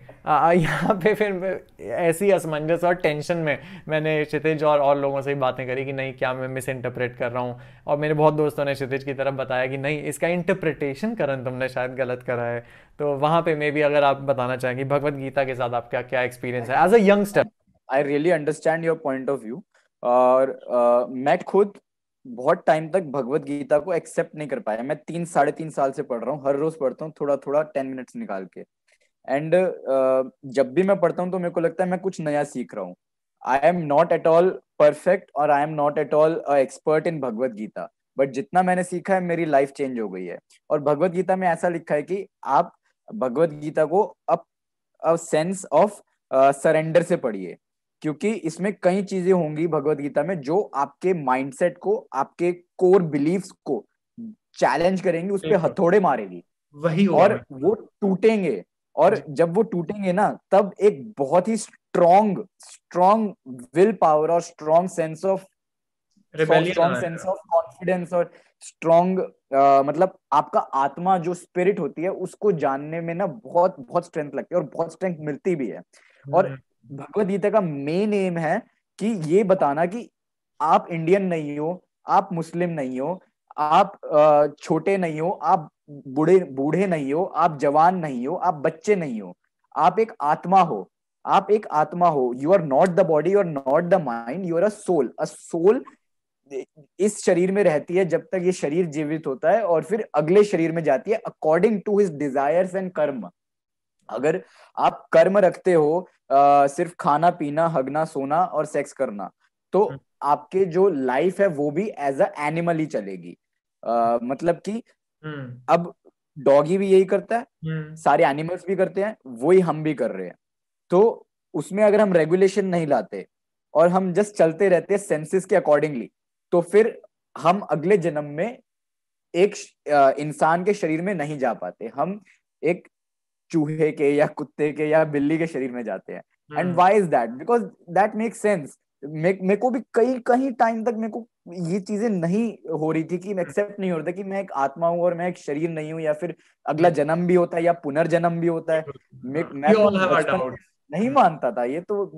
Speaker 2: यहाँ पे फिर ऐसी असमंजस और टेंशन में मैंने क्षितिज और और लोगों से ही बातें करी कि नहीं क्या मैं मिस इंटरप्रेट कर रहा हूँ? और मेरे बहुत दोस्तों ने क्षितिज की तरफ़ बताया कि नहीं इसका इंटरप्रिटेशन करन तुमने शायद गलत करा है। तो वहाँ पे मे भी अगर आप बताना चाहेंगे भगवत गीता के साथ आपका क्या एक्सपीरियंस है? As a youngster
Speaker 1: I really understand your point of view और uh, मैं खुद बहुत टाइम तक भगवत गीता को एक्सेप्ट नहीं कर पाया। मैं तीन साढ़े तीन साल से पढ़ रहा हूँ हर रोज पढ़ता हूँ थोड़ा थोड़ा टेन मिनट्स निकाल के। एंड uh, जब भी मैं पढ़ता हूँ तो मेरे को लगता है मैं कुछ नया सीख रहा हूँ। I am not at all perfect और I am not at all expert in Bhagavad Gita but जितना मैंने सीखा है मेरी लाइफ चेंज हो गई है। और भगवत गीता में ऐसा लिखा है कि आप भगवत गीता को अप सेंस ऑफ़ सरेंडर से पढ़िए। क्योंकि इसमें कई चीज़ें होंगी भगवत गीता में जो आपके माइंडसेट को आपके कोर बिलीफ्स को चैलेंज करेंगी उस पर हथौड़े मारेगी।
Speaker 2: वही
Speaker 1: और वो टूटेंगे। और जब वो टूटेंगे ना तब एक बहुत ही स्ट्रॉन्ग स्ट्रॉन्ग विल पावर और strong sense of strong sense of confidence और स्ट्रॉन्ग मतलब आपका आत्मा जो स्पिरिट होती है उसको जानने में ना बहुत बहुत स्ट्रेंथ लगती है और बहुत स्ट्रेंथ मिलती भी है। और हम्म। भगवत गीता का मेन एम है कि ये बताना कि आप इंडियन नहीं हो आप मुस्लिम नहीं हो आप छोटे नहीं हो आप बूढ़े बूढ़े नहीं हो आप जवान नहीं हो आप बच्चे नहीं हो आप एक आत्मा हो आप एक आत्मा हो you are not the body you are not the mind you are a soul a soul इस शरीर में रहती है जब तक ये शरीर जीवित होता है और फिर अगले शरीर में जाती है according to his desires and karma अगर आप कर्म रखते हो आ, सिर्फ़ खाना पीना हगना सोना और सेक्स करना तो हम्म। आपके जो लाइफ है वो भी एज अ एनिमल ही चलेगी आ, मतलब कि। अब डॉगी भी यही करता है हम्म। सारे एनिमल्स भी करते हैं वही हम भी कर रहे हैं। तो उसमें अगर हम रेगुलेशन नहीं लाते और हम जस्ट चलते रहते हैं सेंसेस के अकॉर्डिंगली तो फिर हम अगले जन्म में एक इंसान के शरीर में नहीं जा पाते। हम एक चूहे के या कुत्ते के या बिल्ली के शरीर में जाते हैं। And why is that because that make sense मेरे को भी कई कहीं टाइम तक मेरे को ये चीज़ें नहीं हो रही थी कि मैं एक्सेप्ट नहीं हो रहा था कि मैं एक आत्मा हूँ और मैं एक शरीर नहीं हूँ या फिर अगला hmm. जन्म भी होता है या पुनर्जन्म भी होता है। मैं, मैं तो नहीं मानता था। ये तो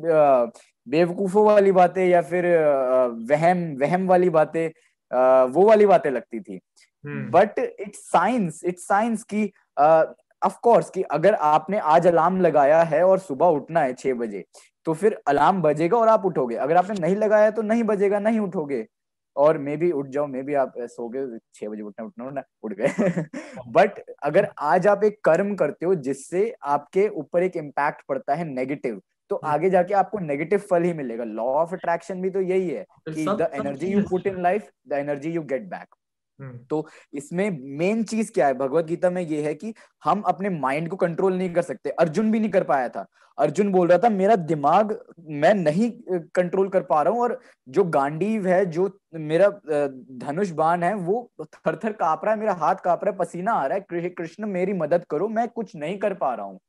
Speaker 1: बेवकूफों वाली बातें या फिर वहम वहम वाली बातें वो वाली बातें लगती थी। But it's science it's science की ऑफ़ कोर्स कि अगर आपने आज अलार्म लगाया है और सुबह उठना है छह बजे तो फिर अलार्म बजेगा और आप उठोगे। अगर आपने नहीं लगाया तो नहीं बजेगा नहीं उठोगे। और मे भी उठ जाओ मे भी आप सो गए छह बजे उठना उठना उठना उठ गए बट अगर आज आप एक कर्म करते हो जिससे आपके ऊपर एक इम्पैक्ट पड़ता है नेगेटिव तो हम्म। आगे जाके आपको नेगेटिव फल ही मिलेगा लॉ ऑफ़ अट्रैक्शन भी तो यही है कि the energy you put in life the energy you get back. तो इसमें मेन चीज़ क्या है? भगवत गीता में ये है कि हम अपने माइंड को कंट्रोल नहीं कर सकते। अर्जुन भी नहीं कर पाया था। अर्जुन बोल रहा था मेरा दिमाग मैं नहीं कंट्रोल कर पा रहा हूँ और जो गांडीव है जो मेरा धनुष बाण है वो थर थर काप रहा है मेरा हाथ काप रहा है पसीना आ रहा है। कृष्ण मेरी मदद करो मैं कुछ नहीं कर पा रहा हूँ।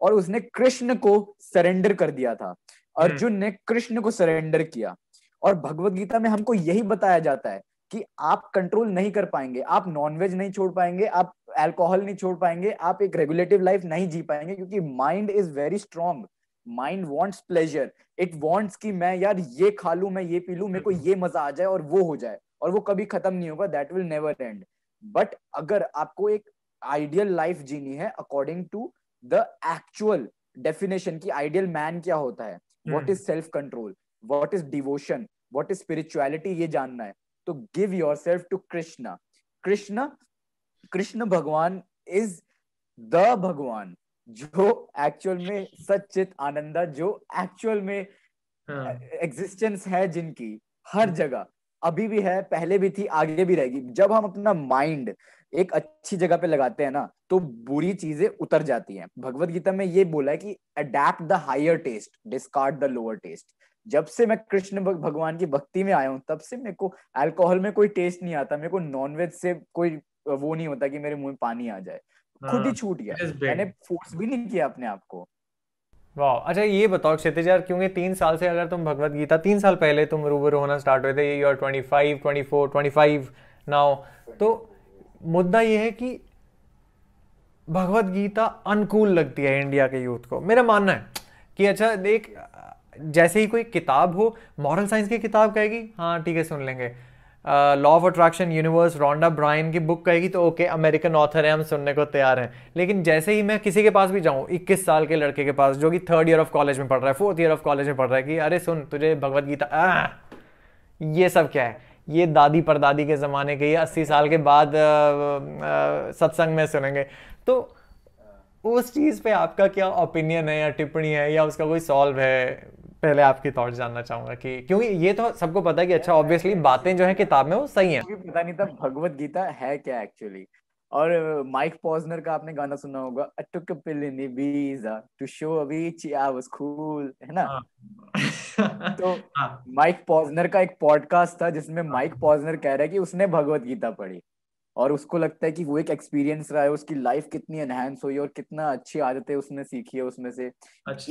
Speaker 1: और उसने कृष्ण को सरेंडर कर दिया था। हम्म। अर्जुन ने कृष्ण को सरेंडर किया। और भगवत गीता में हमको यही बताया जाता है कि आप कंट्रोल नहीं कर पाएँगे आप नॉनवेज नहीं छोड़ पाएँगे आप अल्कोहल नहीं छोड़ पाएँगे आप एक रेगुलेटिव लाइफ नहीं जी पाएँगे क्योंकि mind is very strong mind wants pleasure it wants कि मैं यार ये खा लू मैं ये पी लू मेरे को ये मज़ा आ जाए और वो हो जाए और वो कभी खत्म नहीं होगा that will never end but अगर आपको एक आइडियल लाइफ जीनी है according to the actual definition की आइडियल मैन क्या होता है? What is self control what is devotion what is spirituality ये जानना है। तो give yourself to Krishna Krishna Krishna भगवान इज़ द भगवान जो एक्चुअल में सचित आनंदा जो एक्चुअल में एग्जिस्टेंस हाँ। है जिनकी हर जगह। अभी भी है पहले भी थी आगे भी रहेगी। जब हम अपना माइंड एक अच्छी जगह पे लगाते हैं ना तो बुरी चीज़ें उतर जाती हैं। भगवत गीता में ये बोला है कि adopt the higher taste discard the lower taste जब से मैं कृष्ण भगवान की भक्ति में आया हूँ तब से मेरे को अल्कोहल में कोई टेस्ट नहीं आता मेरे को नॉनवेज से कोई वो नहीं होता कि मेरे मुँह में पानी आ जाए। खुद ही हाँ, छूट गया। मैंने फोर्स भी नहीं किया अपने आप को।
Speaker 2: वाह अच्छा ये बताओ क्षितिज यार क्योंकि तीन साल से अगर तुम भगवत गीता तीन साल पहले तुम रूबरू होना स्टार्ट हुए थे you are twenty five twenty four twenty five now तो मुद्दा ये है कि भगवत गीता अनुकूल लगती है इंडिया के यूथ को। मेरा मानना है कि अच्छा देख जैसे ही कोई किताब हो मॉरल साइंस की किताब कहेगी हाँ ठीक है, सुन लेंगे। Law of attraction universe Rhonda Byrne की बुक कहेगी तो ओके अमेरिकन ऑथर है, हम सुनने को तैयार हैं। लेकिन जैसे ही मैं किसी के पास भी जाऊँ, इक्कीस साल के लड़के के पास, जो कि थर्ड ईयर ऑफ़ कॉलेज में पढ़ रहा है फोर्थ ईयर ऑफ़ कॉलेज में पढ़ रहा है कि, अरे, सुन, तुझे भगवत गीता ये सब क्या है? ये दादी परदादी के ज़माने के, ये अस्सी साल के बाद सत्संग में सुनेंगे। तो उस चीज़ पे आपका क्या ओपिनियन है या टिप्पणी है या उसका कोई सॉल्व है? पहले आपकी थॉट जानना चाहूँगा कि क्योंकि ये तो सबको पता है कि अच्छा ऑब्वियसली बातें जो है किताब में वो सही हैं।
Speaker 1: पता नहीं था भगवत गीता है क्या एक्चुअली और माइक पॉजनर का आपने गाना सुना होगा I took a pill in Ibiza to show Avicii I was cool है ना? हाँ। तो माइक हाँ। पॉजनर का एक पॉडकास्ट था जिसमें माइक पॉजनर कह रहा है कि उसने भगवत गीता पढ़ी। और उसको लगता है कि वो एक एक्सपीरियंस रहा है उसकी लाइफ कितनी एनहेंस हुई और कितना अच्छी आदतें उसने सीखी है उसमें से।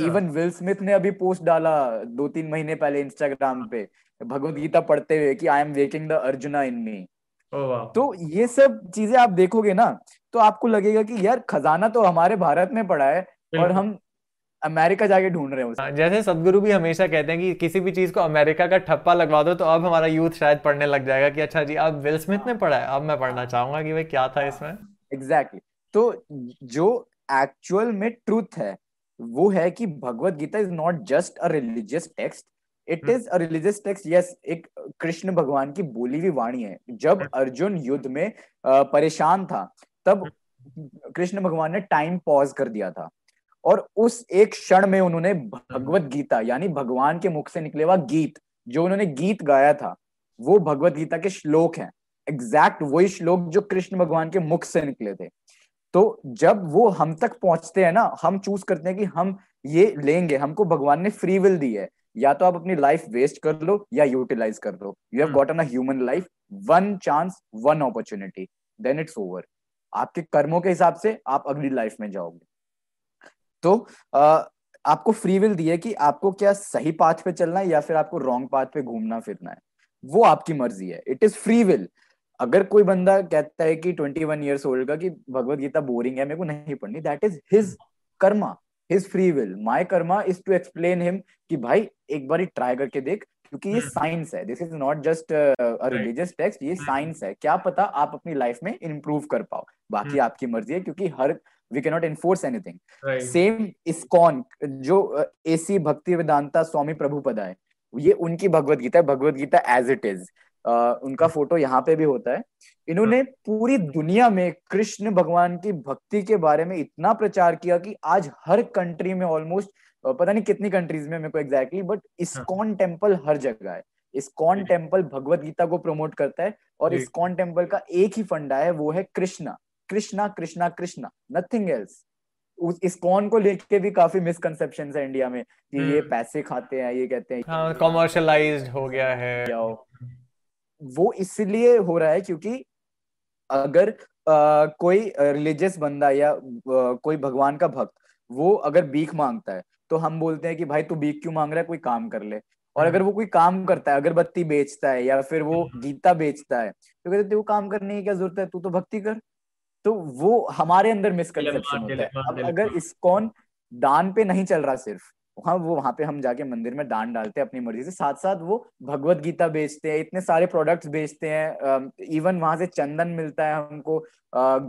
Speaker 1: इवन विल स्मिथ ने अभी पोस्ट डाला दो तीन महीने पहले इंस्टाग्राम पे भगवत गीता पढ़ते हुए कि I am waking the Arjuna in me तो ये सब चीज़ें आप देखोगे ना तो आपको लगेगा कि यार खजाना तो हमारे भारत में पड़ा है और हम अमेरिका जाके ढूंढ रहे हैं
Speaker 2: हाँ, जैसे सदगुरु भी हमेशा कहते हैं कि किसी भी चीज़ को अमेरिका का ठप्पा लगवा दो तो अब हमारा यूथ शायद पढ़ने लग जाएगा कि अच्छा जी अब विल स्मिथ ने पढ़ा है अब मैं पढ़ना चाहूँगा कि भाई क्या था इसमें।
Speaker 1: Exactly exactly. तो जो एक्चुअल में ट्रूथ है वो है कि Bhagavad Gita is not just a religious text it is a religious text yes एक कृष्ण भगवान की बोली हुई वाणी है। जब हम्म। अर्जुन युद्ध में परेशान था तब हम्म। कृष्ण भगवान ने टाइम पॉज कर दिया था। और उस एक क्षण में उन्होंने भगवत गीता यानी भगवान के मुख से निकले हुआ गीत जो उन्होंने गीत गाया था वो भगवत गीता के श्लोक हैं। एग्जैक्ट वही श्लोक जो कृष्ण भगवान के मुख से निकले थे। तो जब वो हम तक पहुँचते हैं ना हम चूज़ करते हैं कि हम ये लेंगे हमको भगवान ने फ्री विल दी है। या तो आप अपनी लाइफ वेस्ट कर लो या यूटिलाइज कर लो। You have gotten a human life one chance one opportunity then it's over आपके कर्मों के हिसाब से आप अगली लाइफ में जाओगे। तो आ, आपको फ्री विल दी है कि आपको क्या सही पाथ पे चलना है या फिर आपको रॉन्ग पाथ पे घूमना फिरना है। वो आपकी मर्ज़ी है। इट इज़ फ्री विल अगर कोई बंदा कहता है कि ट्वेंटी वन ईयर्स ओल्ड का कि भगवत गीता बोरिंग है मेरे को नहीं पढ़नी। That is his karma his free will my karma is to explain him कि भाई एक बार ट्राई करके देख क्योंकि ये साइंस हम्म। है। This is not just religious text ये साइंस है। क्या पता आप अपनी लाइफ में इंप्रूव कर पाओ। बाकी हम्म। आपकी मर्ज़ी है क्योंकि हर we can not enforce anything same ISKCON जो एसी भक्ति वेदांता स्वामी प्रभुपदा है ये उनकी भगवत गीता है Bhagavad Gita as it is उनका फ़ोटो यहाँ पे भी होता है। इन्होंने पूरी दुनिया में कृष्ण भगवान की भक्ति के बारे में इतना प्रचार किया कि आज हर कंट्री में ऑलमोस्ट पता नहीं कितनी कंट्रीज़ में मेरे को एग्जैक्टली बट इस्कॉन टेंपल हर जगह है। इस्कॉन टेंपल भगवत गीता को प्रमोट करता है और इस्कॉन टेंपल का एक ही फंडा है वो है कृष्णा। कृष्णा कृष्णा कृष्णा नथिंग एल्स उस इस्कॉन को लेके भी काफ़ी मिसकंसेप्शन है इंडिया में कि ये हम्म। पैसे खाते हैं ये कहते हैं
Speaker 2: कॉमर्शलाइज्ड हाँ, हो गया है
Speaker 1: वो इसलिए हो रहा है क्योंकि अगर आ, कोई रिलीजियस बंदा या आ, कोई भगवान का भक्त वो अगर भीख माँगता है तो हम बोलते हैं कि भाई तू भीख क्यों मांग रहा है कोई काम कर ले और हम्म। अगर वो कोई काम करता है अगरबत्ती बेचता है या फिर वो हम्म। गीता बेचता है तो कहते वो काम करने की क्या ज़रूरत है तू तो भक्ति कर तो वो हमारे अंदर मिसकंसेप्शन होता है। अब अगर इस्कॉन दान पे नहीं चल रहा सिर्फ़ हाँ वो वहाँ पे हम जाके मंदिर में दान डालते हैं अपनी मर्ज़ी से। साथ साथ वो भगवत गीता बेचते हैं इतने सारे प्रोडक्ट्स बेचते हैं इवन वहाँ से चंदन मिलता है हमको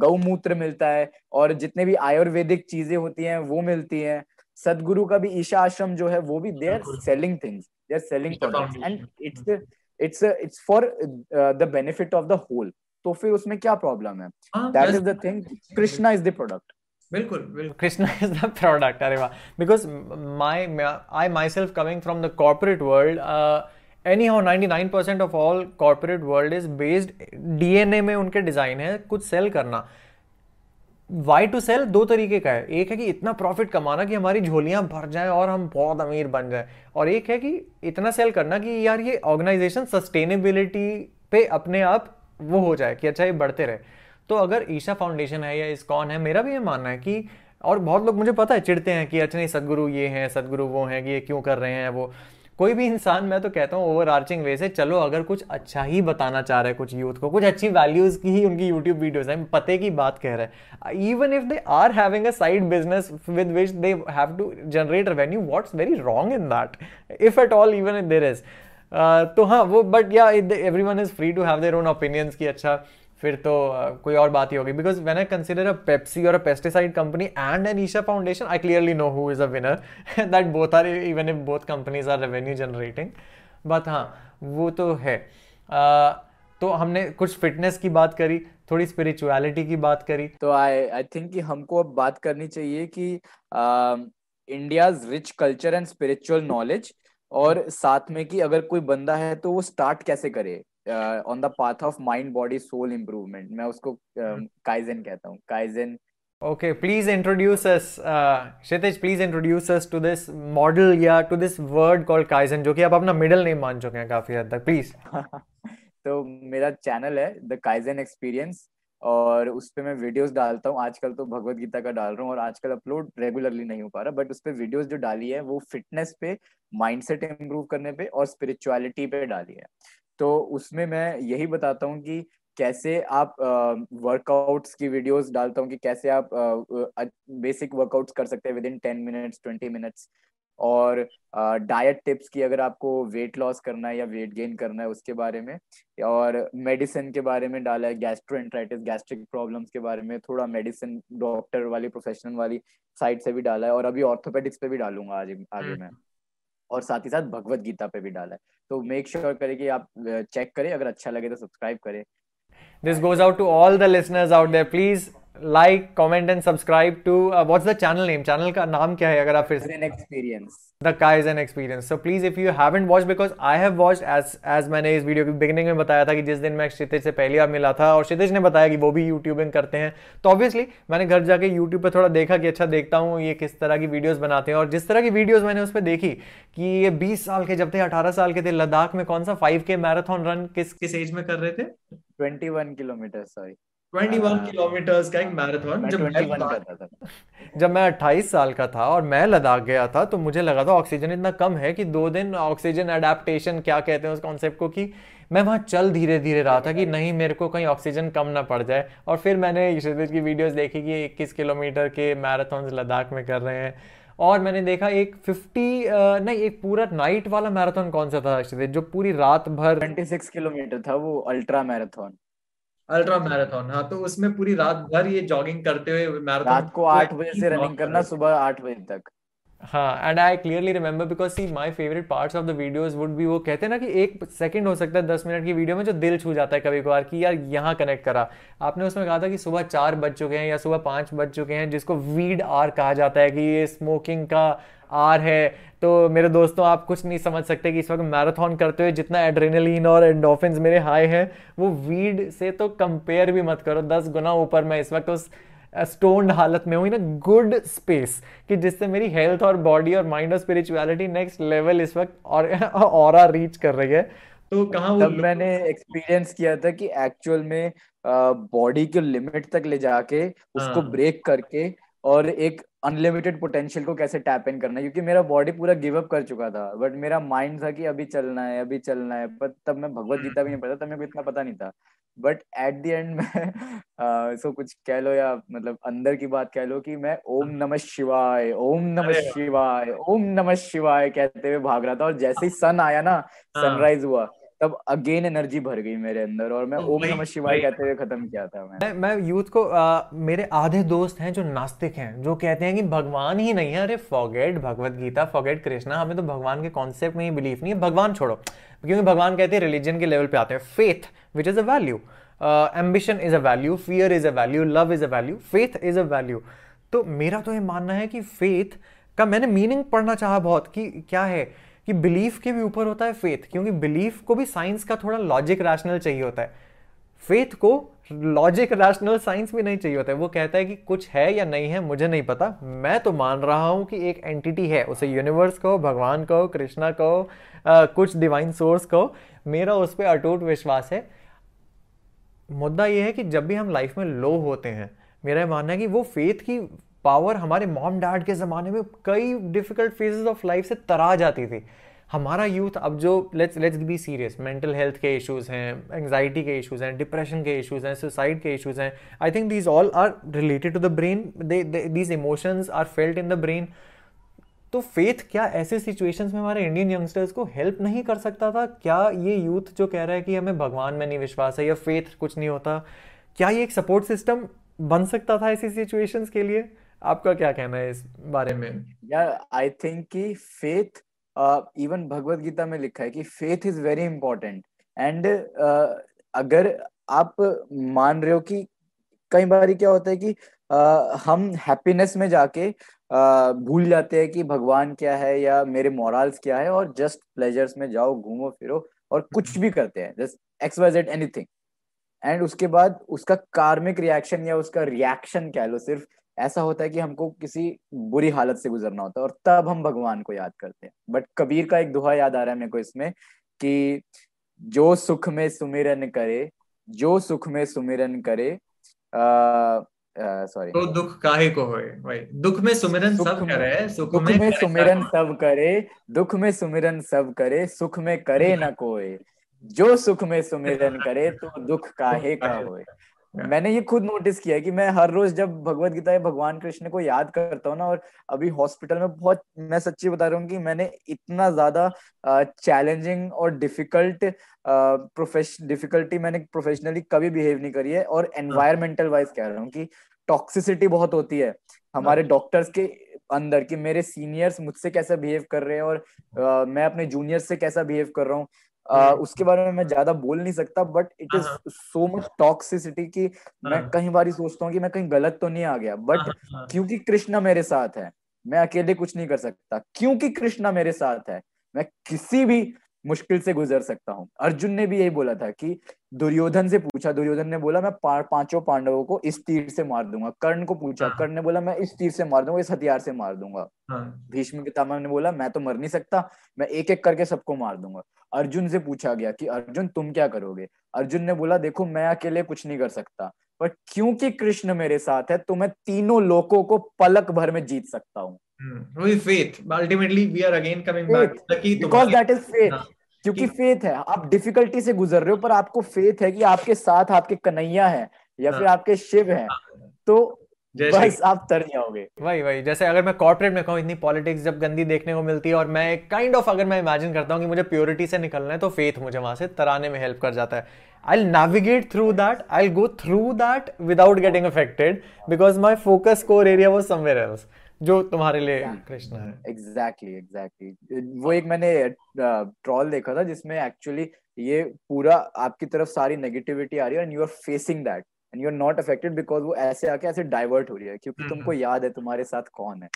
Speaker 1: गौमूत्र मिलता है और जितने भी आयुर्वेदिक चीज़ें होती हैं वो मिलती हैं। सदगुरु का भी ईशा आश्रम जो है वो भी they are selling things they are selling products and it's it's it's for the benefit of the whole तो फिर उसमें क्या प्रॉब्लम है? That is the thing Krishna is the product
Speaker 2: बिल्कुल बिल्कुल। कृष्णा इज़ द प्रोडक्ट अरे वाह। Because my I myself coming from the corporate world anyhow ninety nine percent of all corporate world is based DNA में उनके design है कुछ cell करना। Y to cell दो तरीके का है। एक है कि इतना प्रॉफिट कमाना कि हमारी झोलियाँ भर जाएँ और हम बहुत अमीर बन जाएँ। और एक है कि इतना सेल करना कि यार ये ऑर्गेनाइजेशन सस्टेनेबिलिटी पे अपने आप वो हो जाए कि अच्छा ये बढ़ते रहे। तो अगर ईशा फाउंडेशन है या इस्कॉन है, मेरा भी ये मानना है कि, और बहुत लोग मुझे पता है चिढ़ते हैं कि अच्छा नहीं, सदगुरु ये हैं, सदगुरु वो हैं कि ये क्यों कर रहे हैं वो। कोई भी इंसान, मैं तो कहता हूँ ओवर आर्चिंग वे से, चलो अगर कुछ अच्छा ही बताना चाह रहे हैं कुछ यूथ को, कुछ अच्छी वैल्यूज़ की ही उनकी यूट्यूब वीडियोस हैं, पते की बात कह रहे हैं। Even if they are having a side business with which they have to generate revenue what's very wrong in that if at all even if there is तो हाँ वो but yeah everyone is free to have their own opinions की अच्छा फिर तो uh, कोई और बात ही होगी। Because when I consider a Pepsi और a pesticide company and an Isha Foundation I clearly know who is a winner that both are even if both companies are revenue generating but हाँ वो तो है। Uh, तो हमने कुछ fitness की बात करी थोड़ी स्पिरिचुअलिटी की बात करी।
Speaker 1: तो आई आई थिंक कि हमको अब बात करनी चाहिए कि India rich culture and spiritual knowledge और साथ में कि अगर कोई बंदा है तो वो स्टार्ट कैसे करे? On the path of mind body soul improvement मैं उसको काइजन uh, कहता हूँ. Kaizen
Speaker 2: Okay, please introduce us, uh, Kshitij, please introduce us to this model या to this word called Kaizen जो कि आप अपना मिडिल नेम मान चुके हैं काफ़ी हद तक. प्लीज़
Speaker 1: तो मेरा चैनल है द काइजन एक्सपीरियंस और उस पर मैं वीडियोस डालता हूँ। आजकल तो भगवत गीता का डाल रहा हूँ और आजकल अपलोड रेगुलरली नहीं हो पा रहा बट उस पर वीडियोस जो डाली है, वो फिटनेस पे माइंडसेट इम्प्रूव करने पे और स्पिरिचुअलिटी पे डाली है। तो उसमें मैं यही बताता हूँ कि कैसे आप वर्कआउट्स की वीडियोस डालता हूँ कि कैसे आप बेसिक वर्कआउट्स कर सकते हैं within ten minutes twenty minutes और डाइट टिप्स की अगर आपको वेट लॉस करना है या वेट गेन करना है उसके बारे में और मेडिसिन के बारे में डाला है गैस्ट्रोएंट्राइटिस गैस्ट्रिक प्रॉब्लम्स के बारे में थोड़ा मेडिसिन डॉक्टर वाली प्रोफेशनल वाली साइड से भी डाला है और अभी ऑर्थोपेडिक्स पे भी डालूँगा आज आगे मैं। और साथ ही साथ भगवत गीता पे भी डाला है। तो मेक श्योर sure करें कि आप चेक करें अगर अच्छा लगे तो सब्सक्राइब करें।
Speaker 2: This goes out to all the listeners out there please like comment and subscribe to what's the channel name channel का नाम क्या है अगर आप फिर
Speaker 1: से experience
Speaker 2: the Kaizen experience. So please, if you haven't watched, because I have watched as as मैंने इस वीडियो के बिगिनिंग में बताया था कि जिस दिन मैं क्षितिज से पहली बार मिला था और क्षितिज ने बताया कि वो भी यूट्यूबिंग करते हैं। तो ऑब्वियसली मैंने घर जाके यूट्यूब पे थोड़ा देखा कि अच्छा देखता हूँ ये किस तरह की वीडियोस बनाते हैं। और जिस तरह की वीडियोस मैंने उस पर देखी कि ये बीस साल के जब थे अठारह साल के थे लद्दाख में कौन सा फाइव के मैराथन रन किस किस एज में कर रहे थे?
Speaker 1: Twenty one kilometre sorry
Speaker 2: 21 kilometres का एक मैराथन जब मैं जब मैं 28 साल का था और मैं लद्दाख गया था तो मुझे लगा था ऑक्सीजन इतना कम है कि दो दिन ऑक्सीजन अडेप्टेशन क्या कहते हैं उस कॉन्सेप्ट को कि मैं वहाँ चल धीरे धीरे रहा था कि नहीं मेरे को कहीं ऑक्सीजन कम ना पड़ जाए। और फिर मैंने ईश्वरदेव की वीडियोस देखी कि इक्कीस किलोमीटर के मैराथन लद्दाख में कर रहे हैं। और मैंने देखा एक 50 नहीं एक पूरा नाइट वाला मैराथन कौन सा था जो पूरी रात भर
Speaker 1: 26 किलोमीटर था वो अल्ट्रा मैराथन
Speaker 2: अल्ट्रा मैराथन। हाँ तो उसमें पूरी रात भर ये जॉगिंग करते हुए
Speaker 1: मैराथन रात को आठ बजे से रनिंग करना सुबह आठ बजे तक।
Speaker 2: हाँ and I clearly remember because see my favourite parts of the videos would be वो कहते हैं ना कि एक सेकंड हो सकता है दस मिनट की वीडियो में जो दिल छू जाता है कभी कभार कि यार यहाँ कनेक्ट करा। आपने उसमें कहा था कि सुबह चार बज चुके हैं या सुबह पाँच बज चुके हैं जिसको वीड आर कहा जाता है कि ये स्मोकिंग का आर है तो मेरे दोस्तों आप कुछ नहीं समझ सकते कि इस वक्त मैराथन करते हुए जितना एड्रेनलिन और एंडोफिन मेरे हाई है वो वीड से तो कंपेयर भी मत करो। दस गुना ऊपर मैं इस वक्त उस स्टोन्ड हालत में हूँ इन गुड स्पेस कि जिससे मेरी हेल्थ और बॉडी और माइंड और स्पिरिचुअलिटी नेक्स्ट लेवल इस वक्त और और रीच कर रही है।
Speaker 1: तो कहाँ तब मैंने एक्सपीरियंस किया था कि एक्चुअल में बॉडी के लिमिट तक ले जाके उसको ब्रेक हाँ। करके और एक अनलिमिटेड पोटेंशियल को कैसे टैप इन करना है? क्योंकि मेरा बॉडी पूरा गिव अप कर चुका था बट मेरा माइंड था कि अभी चलना है अभी चलना है पर तब मैं भगवत गीता भी नहीं पढ़ता तब मेरे को इतना पता नहीं था। बट एट द एंड में सो कुछ कह लो या मतलब अंदर की बात कह लो कि मैं ओम नमः शिवाय ओम नमः शिवाय ओम नमः शिवाय कहते हुए भाग रहा था और जैसे ही सन आया ना सनराइज हाँ। हुआ। तब अगेन एनर्जी भर गई मेरे अंदर और मैं ओम नमः शिवाय कहते हुए खत्म किया था मैं
Speaker 2: मैं, मैं यूथ को आ, मेरे आधे दोस्त हैं जो नास्तिक हैं जो कहते हैं कि भगवान ही नहीं है। अरे फॉरगेट भगवत गीता फॉरगेट कृष्णा हमें तो भगवान के कॉन्सेप्ट में ही बिलीव नहीं है। भगवान छोड़ो। क्योंकि भगवान कहते हैं रिलीजन के लेवल पे आते हैं। Faith which is a value ambition is a value fear is a value love is a value faith is a value तो मेरा तो ये मानना है कि फेथ का मैंने मीनिंग पढ़ना चाहा बहुत कि क्या है? कि बिलीफ के भी ऊपर होता है फेथ क्योंकि बिलीफ को भी साइंस का थोड़ा लॉजिक रैशनल चाहिए होता है। फेथ को लॉजिक रैशनल साइंस भी नहीं चाहिए होता है। वो कहता है कि कुछ है या नहीं है, मुझे नहीं पता। मैं तो मान रहा हूँ कि एक एंटिटी है, उसे यूनिवर्स कहो, भगवान कहो, कृष्णा कहो कुछ डिवाइन सोर्स कहो। मेरा उस पर अटूट विश्वास है। मुद्दा यह है कि जब भी हम लाइफ में लो होते हैं, मेरा मानना है कि वो फेथ की पावर हमारे मॉम डैड के ज़माने में कई डिफ़िकल्ट फेजेस ऑफ़ लाइफ से तरा जाती थी। हमारा यूथ अब जो let's let's be serious mental health के इश्यूज़ हैं एंगजाइटी के इश्यूज़ हैं डिप्रेशन के इश्यूज़ हैं सुसाइड के इश्यूज़ हैं I think these all are related to the brain these emotions are felt in the brain तो फेथ क्या ऐसे सिचुएशंस में हमारे इंडियन यंगस्टर्स को हेल्प नहीं कर सकता था? क्या ये यूथ जो कह रहा है कि हमें भगवान में नहीं विश्वास है या फेथ कुछ नहीं होता, क्या ये एक सपोर्ट सिस्टम बन सकता था ऐसी सिचुएशंस के लिए? आपका क्या कहना है इस बारे में?
Speaker 1: यार आई थिंक कि फेथ इवन भगवत गीता में लिखा है कि faith is very important and अगर आप मान रहे हो कि कई बार क्या होता है कि uh, हम हैप्पीनेस में जाके uh, भूल जाते हैं कि भगवान क्या है या मेरे मॉरल्स क्या है और जस्ट प्लेजर्स में जाओ घूमो फिरो और कुछ भी करते हैं just X Y Z anything and उसके बाद उसका कार्मिक रिएक्शन या उसका रिएक्शन कह लो सिर्फ़ ऐसा होता है कि हमको किसी बुरी हालत से गुजरना होता है और तब हम भगवान को याद करते हैं। बट कबीर का एक दुहा याद आ रहा है मेरे को इसमें कि जो सुख में सुमिरन करे जो सुख में सुमिरन करे सॉरी
Speaker 2: तो दुख काहे को होए? भाई दुख में सुमिरन सब करे
Speaker 1: सुख में, में सुमिरन सब। करे दुख में सुमिरन सब करे सुख में करे न कोई जो सुख में सुमिरन करे तो दुख काहे का होए? मैंने ये खुद नोटिस किया है कि मैं हर रोज जब भगवत गीता या भगवान कृष्ण को याद करता हूँ ना और अभी हॉस्पिटल में बहुत मैं सच्ची बता रहा हूँ कि मैंने इतना ज़्यादा चैलेंजिंग और डिफ़िकल्ट प्रोफेशन डिफिकल्टी मैंने प्रोफेशनली कभी बिहेव नहीं करी है और एनवायरमेंटल वाइज कह रहा हूँ कि टॉक्सिसिटी बहुत होती है हमारे डॉक्टर्स हाँ। के अंदर कि मेरे सीनियर्स मुझसे कैसा बिहेव कर रहे हैं और आ, मैं अपने जूनियर्स से कैसा बिहेव कर रहा हूँ। Uh, उसके बारे में मैं ज़्यादा बोल नहीं सकता but it is so much toxicity कि मैं हाँ। कई बार सोचता हूँ कि मैं कहीं गलत तो नहीं आ गया बट हाँ, क्योंकि कृष्णा मेरे साथ है मैं अकेले कुछ नहीं कर सकता क्योंकि कृष्णा मेरे साथ है मैं किसी भी मुश्किल से गुजर सकता हूँ। अर्जुन ने भी यही बोला था कि दुर्योधन से पूछा दुर्योधन ने बोला मैं पाँचों पांडवों को इस तीर से मार दूँगा। कर्ण को पूछा हाँ। कर्ण ने बोला मैं इस तीर से मार दूँगा इस हथियार से मार दूँगा। हाँ। भीष्म पितामह ने बोला मैं तो मर नहीं सकता मैं एक एक करके सबको मार दूँगा। अर्जुन से पूछा गया कि अर्जुन तुम क्या करोगे? अर्जुन ने बोला देखो मैं अकेले कुछ नहीं कर सकता बट क्योंकि कृष्ण मेरे साथ है तो मैं तीनों लोगों को पलक भर में जीत सकता हूँ।
Speaker 2: Ultimately we are again coming back
Speaker 1: because that is faith क्योंकि फेथ है। आप डिफिकल्टी से गुजर रहे हो पर आपको फेथ है कि आपके साथ आपके कन्हैया है या फिर हाँ। आपके शिव हैं। हाँ। तो बस आप तर जाओगे
Speaker 2: वही वही जैसे अगर मैं कॉर्पोरेट में कहूँ इतनी पॉलिटिक्स जब गंदी देखने को मिलती है और मैं एक काइंड ऑफ़ अगर मैं इमेजिन करता हूँ कि मुझे प्योरिटी से निकलना है तो फेथ मुझे वहाँ से तराने में हेल्प कर जाता है। I navigate through that I go through that without getting affected because my focus core area was somewhere else जो तुम्हारे लिए कृष्ण है
Speaker 1: एग्जैक्टली एग्जैक्टली exactly. वो एक मैंने ट्रॉल देखा था जिसमें एक्चुअली ये पूरा आपकी तरफ़ सारी नेगेटिविटी आ रही है and you are facing that and you are not affected because वो ऐसे आके ऐसे डाइवर्ट हो रही है क्योंकि mm-hmm. तुमको याद है तुम्हारे साथ कौन है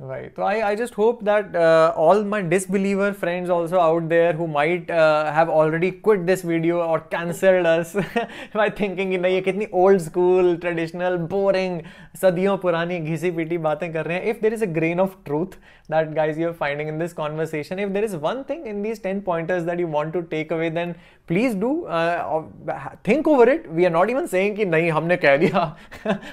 Speaker 2: Right. So I, I just hope that uh, all my disbeliever friends also out there who might uh, have already quit this video or cancelled us by thinking कि नहीं ये कितनी old school, traditional, boring, सदियों पुरानी घिसी PT बातें कर रहे हैं if there is a grain of truth that guys you're finding in this conversation if there is one thing in these 10 pointers that you want to take away then please do think over it we are not even saying कि नहीं हमने कह दिया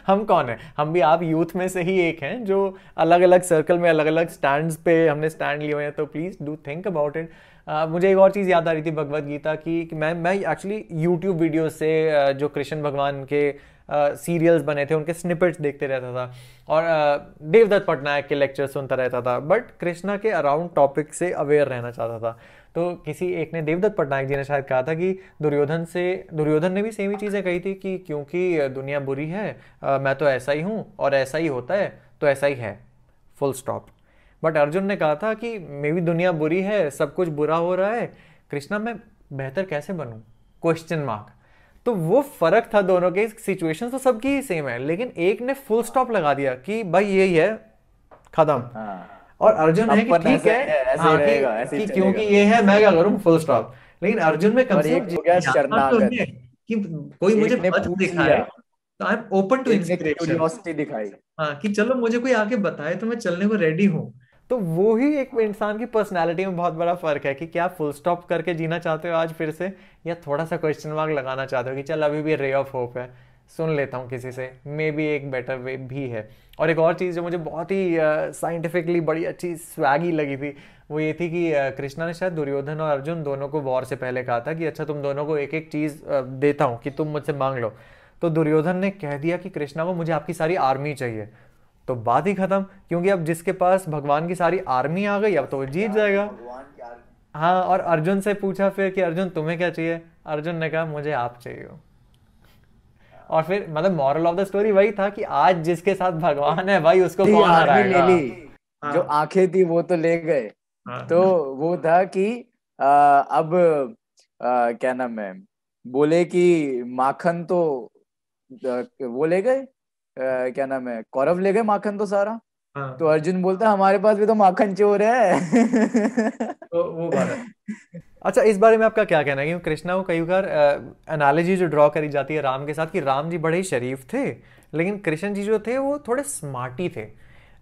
Speaker 2: हम कौन है हम भी आप यूथ में से ही एक हैं जो अलग अलग सर्कल में अलग अलग स्टैंड पे हमने स्टैंड लिए हुए हैं तो please do think about it मुझे एक और चीज़ याद आ रही थी भगवत गीता की कि मैं मैं एक्चुअली यूट्यूब वीडियो से uh, जो कृष्ण भगवान के सीरियल्स uh, बने थे उनके स्निपेट्स देखते रहता था। और uh, देवदत्त पटनायक के लेक्चर सुनता रहता था बट कृष्णा के अराउंड टॉपिक से अवेयर रहना चाहता था। तो किसी एक ने देवदत्त पटनायक जी ने शायद कहा था कि दुर्योधन से दुर्योधन ने भी सेम ही चीज़ें कही थी कि क्योंकि दुनिया बुरी है मैं तो ऐसा ही हूँ और ऐसा ही होता है तो ऐसा ही है। फुल स्टॉप बट अर्जुन ने कहा था कि मे भी दुनिया बुरी है सब कुछ बुरा हो रहा है। कृष्णा मैं बेहतर कैसे बनूं? क्वेश्चन मार्क तो वो फ़र्क था दोनों के सिचुएशन तो सबकी ही सेम है लेकिन एक ने फुल स्टॉप लगा दिया कि भाई यही है खत्म। हाँ। और अर्जुन है कि ठीक है
Speaker 1: ऐसे
Speaker 2: हाँ,
Speaker 1: ही रहेगा ऐसे
Speaker 2: कि क्योंकि ये है मैं क्या करूँ? फुल स्टॉप लेकिन अर्जुन में कम से
Speaker 1: कम
Speaker 2: कि कोई मुझे पथ दिखाए तो I am open to inspiration
Speaker 1: दिखाई।
Speaker 2: हाँ कि चलो मुझे कोई आके बताए तो मैं चलने को रेडी हूँ। तो वो ही एक इंसान की पर्सनालिटी में बहुत बड़ा फ़र्क है कि क्या फुल स्टॉप करके जीना चाहते हो आज फिर से या थोड़ा सा क्वेश्चन मार्क लगाना चाहते हो कि चल अभी भी रे ऑफ़ होप है। सुन लेता हूँ किसी से। मे बी एक बेटर वे भी है। और एक और चीज़ जो मुझे बहुत ही साइंटिफिकली uh, बड़ी अच्छी स्वैगी लगी थी वो ये थी कि uh, कृष्णा ने शायद दुर्योधन और अर्जुन दोनों को वॉर से पहले कहा था कि अच्छा तुम दोनों को एक एक चीज़ uh, देता हूँ कि तुम मुझसे मांग लो। तो दुर्योधन ने कह दिया कि कृष्णा को मुझे आपकी सारी आर्मी चाहिए। तो बात ही खत्म क्योंकि अब जिसके पास भगवान की सारी आर्मी आ गई अब तो वो जीत जाएगा। हाँ और अर्जुन से पूछा फिर कि अर्जुन तुम्हें क्या चाहिए? अर्जुन ने कहा मुझे आप चाहिए और फिर मतलब मॉरल ऑफ़ द स्टोरी वही था कि आज जिसके साथ भगवान है भाई उसको कौन हराएगा? ले ली।
Speaker 1: हाँ। जो आँखें थी वो तो ले गए। हाँ। तो वो था कि आ, अब आ, क्या नाम है? बोले कि माखन तो वो ले गए क्या नाम है कौरव ले गए माखन तो सारा। हाँ। तो अर्जुन बोलता है हमारे पास भी तो माखन चोर है।
Speaker 2: तो वो बात है। अच्छा इस बारे में आपका क्या कहना है? क्योंकि कृष्णा को कई बार एनालॉजी जो ड्रॉ करी जाती है राम के साथ कि राम जी बड़े ही शरीफ थे लेकिन कृष्ण जी जो थे वो थोड़े स्मार्टी थे।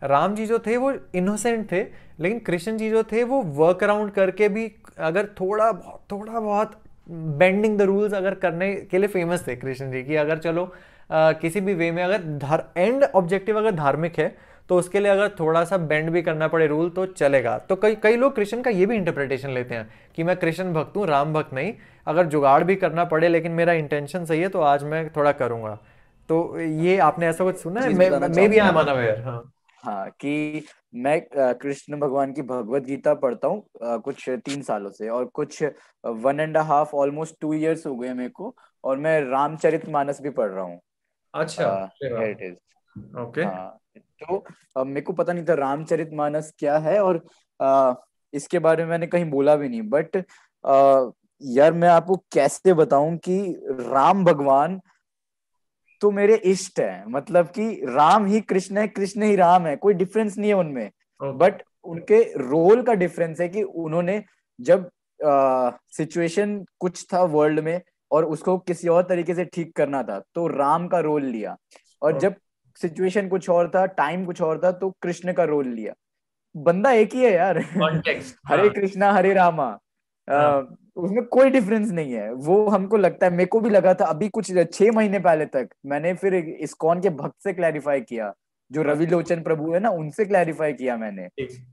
Speaker 2: राम जी जो थे वो इनोसेंट थे लेकिन कृष्ण जी जो थे वो वर्क अराउंड करके भी अगर थोड़ा बहुत थोड़ा बहुत बेंडिंग द रूल्स अगर करने के लिए फ़ेमस थे कृष्ण जी की अगर चलो आ, किसी भी वे में अगर एंड ऑब्जेक्टिव अगर धार्मिक है तो उसके लिए अगर थोड़ा सा बेंड भी करना पड़े रूल तो चलेगा। तो कई कई लोग कृष्ण का ये भी इंटरप्रिटेशन लेते हैं कि मैं कृष्ण भक्त हूँ राम भक्त नहीं अगर जुगाड़ भी करना पड़े लेकिन मेरा इंटेंशन सही है तो आज मैं थोड़ा करूँगा। तो ये आपने ऐसा कुछ सुना है? Maybe I am unaware हाँ।
Speaker 1: हाँ कि मैं कृष्ण भगवान की भगवत गीता पढ़ता हूँ कुछ तीन सालों से और कुछ one and half almost two years हो गए मेरे को और मैं रामचरित मानस भी पढ़ रहा हूँ।
Speaker 2: अच्छा
Speaker 1: इट इज़ ओके तो मेरे को पता नहीं था रामचरित मानस क्या है और आ, इसके बारे में मैंने कहीं बोला भी नहीं बट यार मैं आपको कैसे बताऊँ कि राम भगवान तो मेरे इष्ट है। मतलब कि राम ही कृष्ण है कृष्ण ही राम है कोई डिफरेंस नहीं है उनमें। बट उनके रोल का डिफरेंस है कि उन्होंने जब सिचुएशन कुछ था वर्ल्ड में और उसको किसी और तरीके से ठीक करना था तो राम का रोल लिया। और जब सिचुएशन कुछ और था टाइम कुछ और था तो कृष्ण का रोल लिया। बंदा एक ही है यार। हरे हाँ। कृष्णा हरे रामा। हाँ. उसमें कोई डिफरेंस नहीं है। वो हमको लगता है मेरे को भी लगा था अभी कुछ छह महीने पहले तक मैंने फिर इस्कॉन के भक्त से क्लैरिफाई किया जो हाँ। रवि लोचन प्रभु है ना उनसे क्लैरिफाई किया मैंने।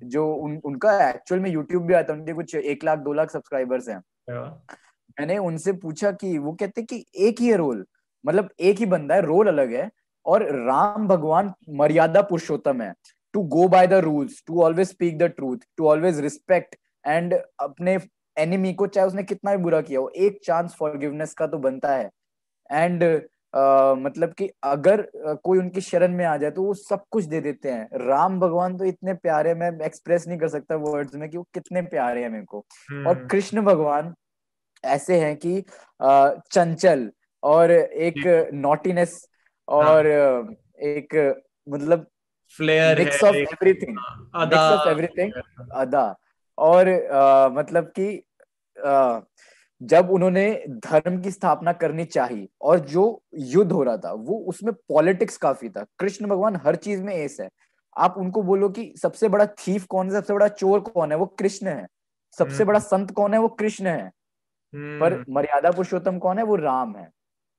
Speaker 1: जो उन, उनका एक्चुअल में यूट्यूब भी आता है उनके कुछ एक लाख दो लाख सब्सक्राइबर्स हैं। मैंने उनसे पूछा कि वो कहते कि एक ही है रोल मतलब एक ही बंदा है रोल अलग है और राम भगवान मर्यादा पुरुषोत्तम है। To go by the rules to always speak the truth to always respect and अपने एनिमी को चाहे उसने कितना भी बुरा किया हो एक चांस फॉरगिवनेस का तो बनता है। एंड uh, मतलब कि अगर uh, कोई उनकी शरण में आ जाए तो वो सब कुछ दे देते हैं। राम भगवान तो इतने प्यारे मैं एक्सप्रेस नहीं कर सकता वर्ड्स में कि वो कितने प्यारे हैं मेरे को। hmm. और कृष्ण भगवान ऐसे हैं कि uh, चंचल और एक नॉटीनेस और हाँ. एक मतलब
Speaker 2: flair
Speaker 1: mix of everything mix of everything अदा और आ, मतलब कि आ, जब उन्होंने धर्म की स्थापना करनी चाहिए और जो युद्ध हो रहा था वो उसमें पॉलिटिक्स काफ़ी था। कृष्ण भगवान हर चीज़ में एस है। आप उनको बोलो कि सबसे बड़ा थीफ कौन है सबसे बड़ा चोर कौन है वो कृष्ण है। सबसे हम्म। बड़ा संत कौन है वो कृष्ण है। पर हम्म। मर्यादा पुरुषोत्तम कौन है वो राम है।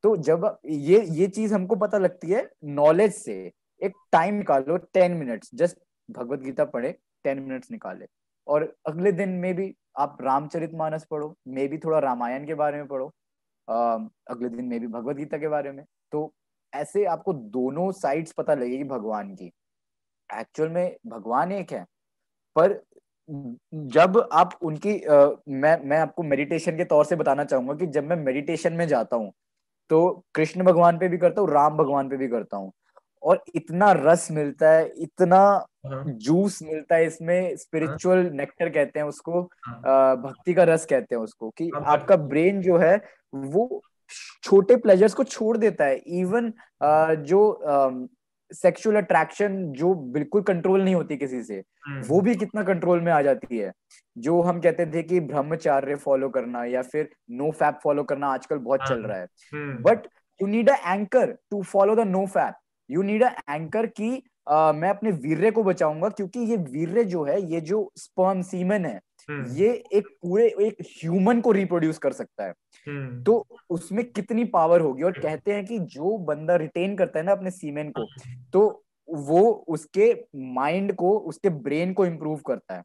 Speaker 1: तो जब ये ये चीज़ हमको पता लगती है नॉलेज से एक टाइम निकालो ten minutes just Bhagavad Gita पढ़े टेन मिनट्स निकाले। और अगले दिन में भी आप रामचरित मानस पढ़ो मे भी थोड़ा रामायण के बारे में पढ़ो अगले दिन में भी भगवत गीता के बारे में। तो ऐसे आपको दोनों साइड्स पता लगेगी भगवान की। एक्चुअल में भगवान एक है पर जब आप उनकी आ, मैं मैं आपको मेडिटेशन के तौर से बताना चाहूँगा कि जब मैं मेडिटेशन में जाता हूँ तो कृष्ण भगवान पे भी करता हूँ राम भगवान पे भी करता हूँ। और इतना रस मिलता है इतना हाँ। जूस मिलता है इसमें स्पिरिचुअल हाँ। नेक्टर कहते हैं उसको हाँ। भक्ति का रस कहते हैं उसको कि आपका ब्रेन जो है वो छोटे प्लेजर्स को छोड़ देता है इवन जो सेक्सुअल अट्रैक्शन जो बिल्कुल कंट्रोल नहीं होती किसी से
Speaker 3: हम्म।
Speaker 1: वो भी कितना कंट्रोल में आ जाती है जो हम कहते थे कि ब्रह्मचार्य फॉलो करना या फिर नो फैप फॉलो करना आजकल बहुत चल
Speaker 3: हाँ।
Speaker 1: रहा है but you need a anchor to follow the no fap you need a anchor की अ, मैं अपने वीर्य को बचाऊँगा क्योंकि ये वीर्य जो है ये जो स्पर्म सीमन है
Speaker 3: हम्म,
Speaker 1: ये एक पूरे एक ह्यूमन को रिप्रोड्यूस कर सकता है।
Speaker 3: हम्म,
Speaker 1: तो उसमें कितनी पावर होगी? और कहते हैं कि जो बंदा रिटेन करता है ना अपने सीमेन को तो वो उसके माइंड को उसके ब्रेन को इम्प्रूव करता है।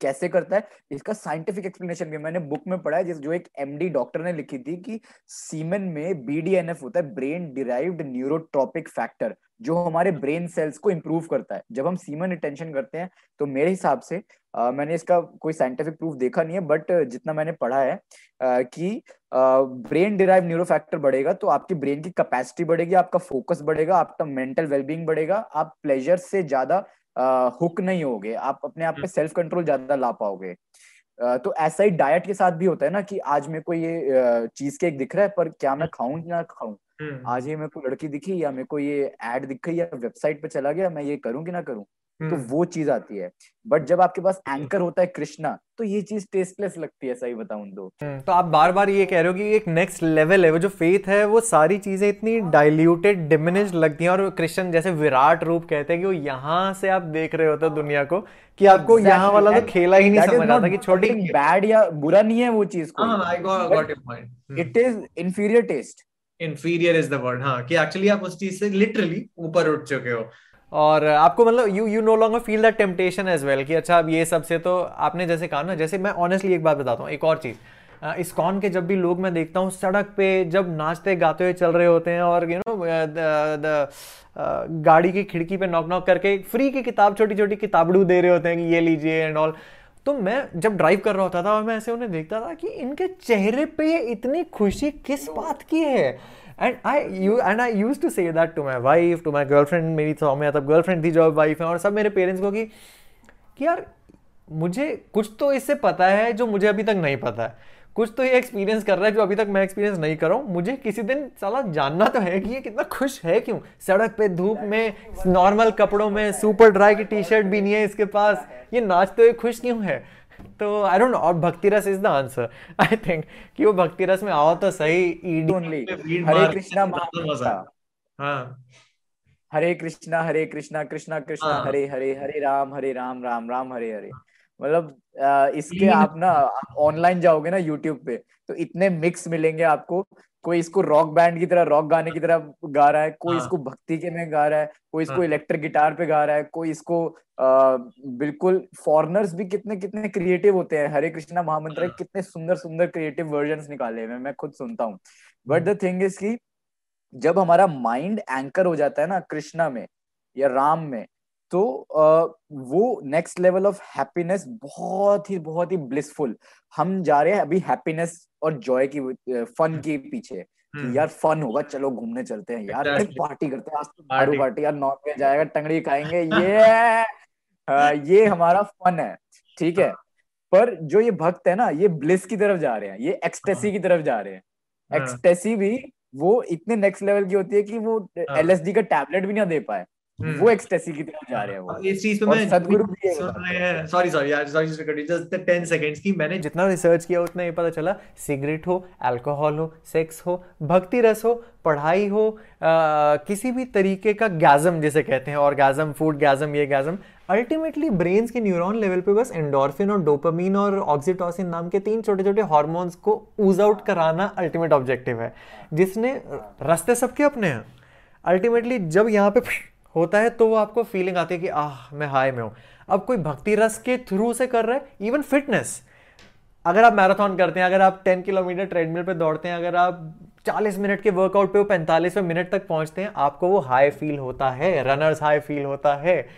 Speaker 1: कैसे करता है इसका साइंटिफिक एक्सप्लेनेशन भी मैंने बुक में पढ़ा है जिस जो एक एमडी डॉक्टर ने लिखी थी कि सीमेन में बीडीएनएफ होता है ब्रेन डिराइव्ड न्यूरोट्रॉपिक फैक्टर जो हमारे ब्रेन सेल्स को इम्प्रूव करता है। जब हम सीमन रिटेंशन करते हैं तो मेरे हिसाब से अ, मैंने इसका कोई साइंटिफिक प्रूफ देखा नहीं है बट जितना मैंने पढ़ा है अ, कि ब्रेन डिराइव न्यूरो फैक्टर बढ़ेगा तो आपकी ब्रेन की कैपेसिटी बढ़ेगी आपका फोकस बढ़ेगा आपका मेंटल वेलबींग बढ़ेगा आप प्लेजर से ज़्यादा हुक नहीं होगे। आप अपने आप पे सेल्फ कंट्रोल ज़्यादा ला पाओगे। तो ऐसा ही डाइट के साथ भी होता है ना कि आज मेरे को ये चीज़ केक दिख रहा है पर क्या मैं खाऊं कि ना खाऊं?
Speaker 3: हम्म,
Speaker 1: आज ये मेरे को लड़की दिखी या मेरे को ये एड दिख गई या वेबसाइट पे चला गया मैं ये करूँ कि ना करूँ? तो
Speaker 3: हम्म,
Speaker 1: वो चीज़ आती है। बट जब आपके पास एंकर होता है कृष्णा तो ये चीज़ टेस्टलेस लगती है सही बताऊँ तो।
Speaker 2: हम्म, तो आप बार बार ये कह रहे हो कि एक नेक्स्ट लेवल है वो जो फेथ है वो सारी चीज़ें इतनी डाइल्यूटेड डिमिनिश लगती हैं और कृष्ण जैसे विराट रूप कहते हैं कि वो यहाँ से आप देख रहे होते हो दुनिया को कि आपको exactly. यहाँ वाला तो खेला ही नहीं समझ आता कि छोटी
Speaker 1: बैड या बुरा नहीं है वो चीज़ को
Speaker 3: I got got your point
Speaker 1: it is inferior test
Speaker 3: inferior is the word हाँ कि एक्चुअली आप उस चीज़ से लिटरली ऊपर उठ चुके हो।
Speaker 2: और आपको मतलब you you no longer feel that temptation as well कि अच्छा अब ये सबसे तो आपने जैसे कहा ना, जैसे मैं ऑनेस्टली एक बात बताता हूँ, एक और चीज़। इस कॉन के जब भी लोग मैं देखता हूँ, सड़क पे जब नाचते गाते हुए चल रहे होते हैं और यू नो द गाड़ी की खिड़की पे नॉक नॉक करके फ्री की किताब छोटी छोटी किताबड़ू दे रहे होते हैं कि ये लीजिए एंड ऑल तो मैं जब ड्राइव कर रहा होता था और मैं ऐसे उन्हें देखता था कि इनके चेहरे पे ये इतनी खुशी किस बात की है? And I you and I use to say that to my wife to my girlfriend मेरी तो मैं तब गर्लफ्रेंड थी जो अब वाइफ है और सब मेरे पेरेंट्स को कि कि यार मुझे कुछ तो इससे पता है जो मुझे अभी तक नहीं पता है। कुछ तो ये एक्सपीरियंस कर रहा है जो अभी तक मैं एक्सपीरियंस नहीं कर रहा हूँ। मुझे किसी दिन साला जानना तो है कि ये कितना खुश है क्यों? सड़क पे धूप में नॉर्मल कपड़ों में सुपर ड्राई की टी शर्ट भी नहीं है इसके पास। ये नाचते हुए खुश क्यों है? तो आई डोंट नो और bhakti rasa is the answer I think कि वो भक्ति रस में आओ तो सही ईडी
Speaker 1: ओनली हरे कृष्णा
Speaker 3: मज़ा। हाँ।
Speaker 1: हरे कृष्णा हरे कृष्णा कृष्णा कृष्णा। हरे हरे हरे राम हरे राम राम राम हरे हरे मतलब इसके आप ना ऑनलाइन जाओगे ना यूट्यूब पे तो इतने मिक्स मिलेंगे आपको कोई इसको रॉक बैंड की तरह रॉक गाने की तरह गा रहा है कोई
Speaker 3: हाँ।
Speaker 1: इसको भक्ति के में गा रहा है कोई इसको
Speaker 3: हाँ।
Speaker 1: इलेक्ट्रिक गिटार पे गा रहा है कोई इसको आ, बिल्कुल फॉरनर्स भी कितने कितने क्रिएटिव होते हैं हरे कृष्णा महामंत्र
Speaker 3: हाँ।
Speaker 1: कितने सुंदर सुंदर क्रिएटिव वर्जन निकाले हुए मैं खुद सुनता हूँ बट द थिंग इज़ की जब हमारा माइंड एंकर हो जाता है ना कृष्णा में या राम में तो वो नेक्स्ट लेवल ऑफ़ हैप्पीनेस बहुत ही बहुत ही ब्लिसफुल हम जा रहे हैं अभी हैप्पीनेस और जॉय की फन के पीछे
Speaker 3: हम्म,
Speaker 1: यार फन होगा चलो घूमने चलते हैं यार. पार्टी करते हैं आज तो दारू पार्टी यार नॉन वेज आएगा टंगड़ी खाएँगे ये ये हमारा फन है ठीक है? पर जो ये भक्त है ना ये ब्लिस की तरफ़ जा रहे हैं ये एक्सटेसी की तरफ़ जा रहे हैं।
Speaker 3: हाँ।
Speaker 1: एक्सटेसी भी वो इतने नेक्स्ट लेवल की होती है कि वो
Speaker 3: हाँ।
Speaker 1: एलएसडी का टैबलेट भी ना दे पाए।
Speaker 3: हम्म।
Speaker 1: वो एक्सटेसी की तरफ़ जा रहे हैं वो।
Speaker 3: इस चीज़ पे मैं
Speaker 1: सदगुरु भी ये
Speaker 3: सुन रहे हैं। सॉरी सॉरी यार सॉरी जस्ट 10 सेकंड्स की मैंने
Speaker 2: जितना रिसर्च किया उतना ये पता चला सिगरेट हो अल्कोहल हो सेक्स हो भक्ति रस हो पढ़ाई हो आ, किसी भी तरीके का गैजम जिसे कहते हैं ऑर्गेजम फ़ूड गैजम ये गैजम अल्टीमेटली ब्रेन्स के न्यूरॉन लेवल पे बस एंडोर्फिन और डोपामीन और ऑक्सीटोसिन नाम के तीन छोटे छोटे हॉर्मोन्स को ऊज आउट कराना अल्टीमेट ऑब्जेक्टिव है। जिसने रास्ते सबके अपने हैं। अल्टीमेटली जब यहाँ पे होता है तो वो आपको फीलिंग आती है कि, आह, मैं हाई में हूँ। अब कोई भक्ति रस के थ्रू से कर रहा है इवन फिटनेस अगर आप मैराथन करते हैं, अगर आप 10 किलोमीटर ट्रेडमिल पे दौड़ते हैं, अगर आप 40 मिनट के वर्कआउट पे वो 45वें मिनट तक पहुँचते हैं, आपको वो हाई फील होता है रनर्स हाई फील होता है।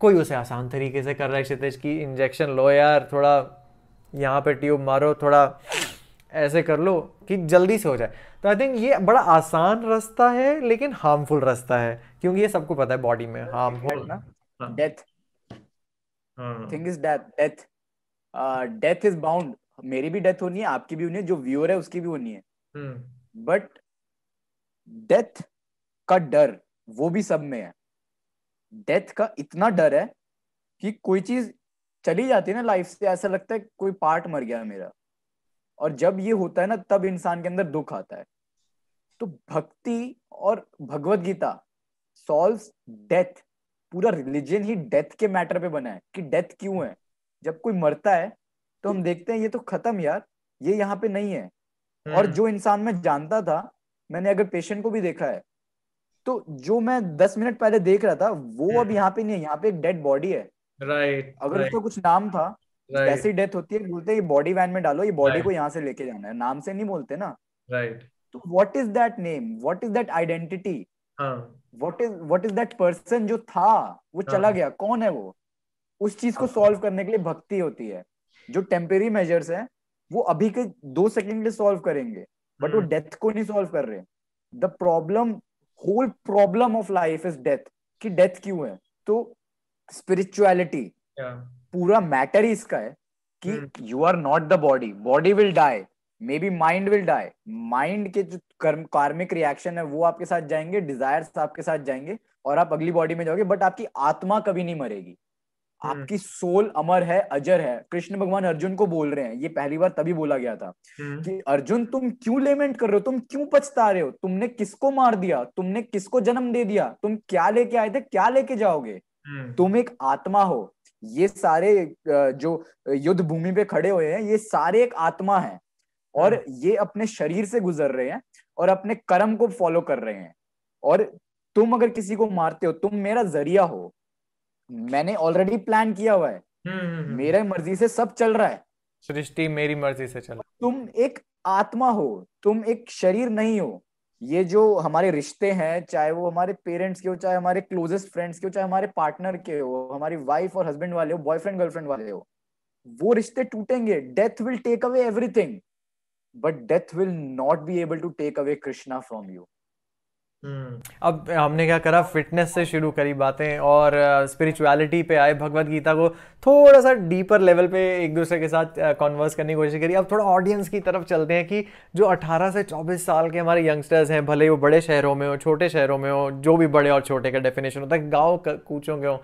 Speaker 2: कोई उसे आसान तरीके से कर रहा है, क्षितिज की इंजेक्शन लो यार, थोड़ा यहाँ पे ट्यूब मारो, थोड़ा ऐसे कर लो कि जल्दी से हो जाए। तो आई थिंक ये बड़ा आसान रास्ता है लेकिन हार्मफुल रास्ता है क्योंकि ये सबको पता है बॉडी में हार्मफुल
Speaker 1: ना। Death thing is death death death is bound मेरी भी डेथ होनी है आपकी भी होनी है जो व्यूअर है उसकी भी होनी है।
Speaker 3: हम्म।
Speaker 1: बट डेथ का डर वो भी सब में है। डेथ का इतना डर है कि कोई चीज़ चली जाती है ना लाइफ से ऐसा लगता है कोई पार्ट मर गया मेरा। और जब ये होता है ना तब इंसान के अंदर दुख आता है। तो भक्ति और भगवत गीता सॉल्व डेथ पूरा रिलीजन ही डेथ के मैटर पे बना है कि डेथ क्यों है? जब कोई मरता है तो हम देखते हैं ये तो खत्म यार ये यहाँ पे नहीं है। और
Speaker 3: हम्म,
Speaker 1: जो इंसान मैं जानता था मैंने अगर पेशेंट को भी देखा है तो जो मैं दस मिनट पहले देख रहा था वो अब यहाँ पे नहीं है यहाँ पे एक डेड बॉडी है।
Speaker 3: राइट
Speaker 1: अगर उसका कुछ नाम था जैसे डेथ होती है बोलते हैं ये बॉडी वैन में डालो ये बॉडी को यहाँ से लेके जाना है। नाम से नहीं बोलते ना।
Speaker 3: राइट
Speaker 1: तो what is that name what is that identity
Speaker 3: हाँ।
Speaker 1: What is what is that person जो था? वो हाँ. चला
Speaker 3: हाँ।
Speaker 1: गया। कौन है वो? उस चीज़ को
Speaker 3: हाँ।
Speaker 1: सॉल्व करने के लिए भक्ति होती है। जो टेम्परेरी मेजर्स है वो अभी के दो सेकंड के लिए सॉल्व करेंगे बट वो
Speaker 3: हम्म,
Speaker 1: डेथ को नहीं सॉल्व कर रहे। The problem whole problem of life is death कि डेथ क्यों है? तो स्पिरिचुअलिटी
Speaker 3: yeah,
Speaker 1: पूरा मैटर ही इसका है कि
Speaker 3: हम्म।
Speaker 1: You are not the body body will die maybe mind will die mind के जो कर्म कार्मिक रिएक्शन है वो आपके साथ जाएँगे डिजायर्स आपके साथ जाएँगे और आप अगली बॉडी में जाओगे बट आपकी आत्मा कभी नहीं मरेगी।
Speaker 3: हम्म।
Speaker 1: आपकी सोल अमर है अजर है। कृष्ण भगवान अर्जुन को बोल रहे हैं ये पहली बार तभी बोला गया था
Speaker 3: हम्म,
Speaker 1: कि अर्जुन तुम क्यों लेमेंट कर रहे हो? तुम क्यों पछता रहे हो? तुमने किसको मार दिया? तुमने किसको जन्म दे दिया? तुम क्या लेके आए थे? क्या लेके जाओगे?
Speaker 3: हम्म,
Speaker 1: तुम एक आत्मा हो। ये सारे जो युद्ध भूमि पे खड़े हुए हैं ये सारे एक आत्मा है। और ये अपने शरीर से गुजर रहे हैं और अपने कर्म को फॉलो कर रहे हैं। और तुम अगर किसी को मारते हो तुम मेरा ज़रिया हो। मैंने ऑलरेडी प्लान किया हुआ है।
Speaker 3: हम्म, हम्म,
Speaker 1: मेरे मर्ज़ी से सब चल रहा है।
Speaker 2: सृष्टि मेरी मर्ज़ी से चला
Speaker 1: तुम एक आत्मा हो तुम एक शरीर नहीं हो। ये जो हमारे रिश्ते हैं चाहे वो हमारे पेरेंट्स के हो चाहे हमारे क्लोजेस्ट फ्रेंड्स के हो चाहे हमारे पार्टनर के हो हमारी वाइफ और हस्बैंड वाले हो बॉयफ्रेंड गर्लफ्रेंड वाले हो वो रिश्ते टूटेंगे। Death will take away everything but death will not be able to take away Krishna from you
Speaker 2: अब हमने क्या करा? फिटनेस से शुरू करी बातें और स्पिरिचुअलिटी पे आए भगवत गीता को थोड़ा सा डीपर लेवल पे एक दूसरे के साथ कॉन्वर्स करने की कोशिश करी। अब थोड़ा ऑडियंस की तरफ़ चलते हैं कि जो 18 से 24 साल के हमारे यंगस्टर्स हैं भले वो बड़े शहरों में हो छोटे शहरों में हो जो भी बड़े और छोटे का डेफिनेशन होता है गाँव कूचों के हो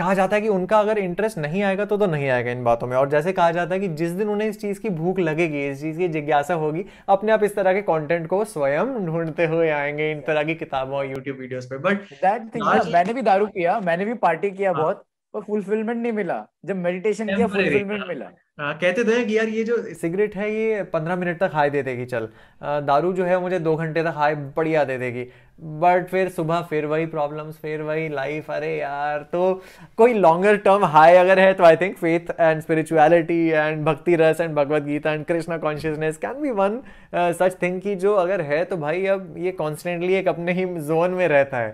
Speaker 2: कहा जाता है कि उनका अगर इंटरेस्ट नहीं आएगा तो तो नहीं आएगा इन बातों में। और जैसे कहा जाता है कि जिस दिन उन्हें इस चीज़ की भूख लगेगी इस चीज़ की जिज्ञासा होगी अपने आप इस तरह के कंटेंट को स्वयं ढूंढते हुए आएँगे इन तरह की किताबों और
Speaker 3: यूट्यूब वीडियोस पे। बट
Speaker 1: दैट थिंग मैंने भी दारू पिया मैंने भी पार्टी किया
Speaker 3: हाँ।
Speaker 1: बहुत पर फुलफिलमेंट नहीं मिला। जब मेडिटेशन किया फुलफिलमेंट
Speaker 3: हाँ।
Speaker 1: मिला।
Speaker 3: हाँ, कहते तो हैं कि यार ये जो
Speaker 2: सिगरेट है ये पंद्रह मिनट तक हाई दे देगी चल। दारू जो है मुझे दो घंटे तक हाई बढ़िया दे देगी। बट फिर सुबह फिर वही प्रॉब्लम्स फिर वही लाइफ अरे यार तो कोई लॉन्गर टर्म हाई अगर है तो I think faith and spirituality and bhakti rasa and Bhagavad Gita and Krishna consciousness can be one such thing की जो अगर है तो भाई अब ये कॉन्स्टेंटली एक अपने ही जोन में रहता है।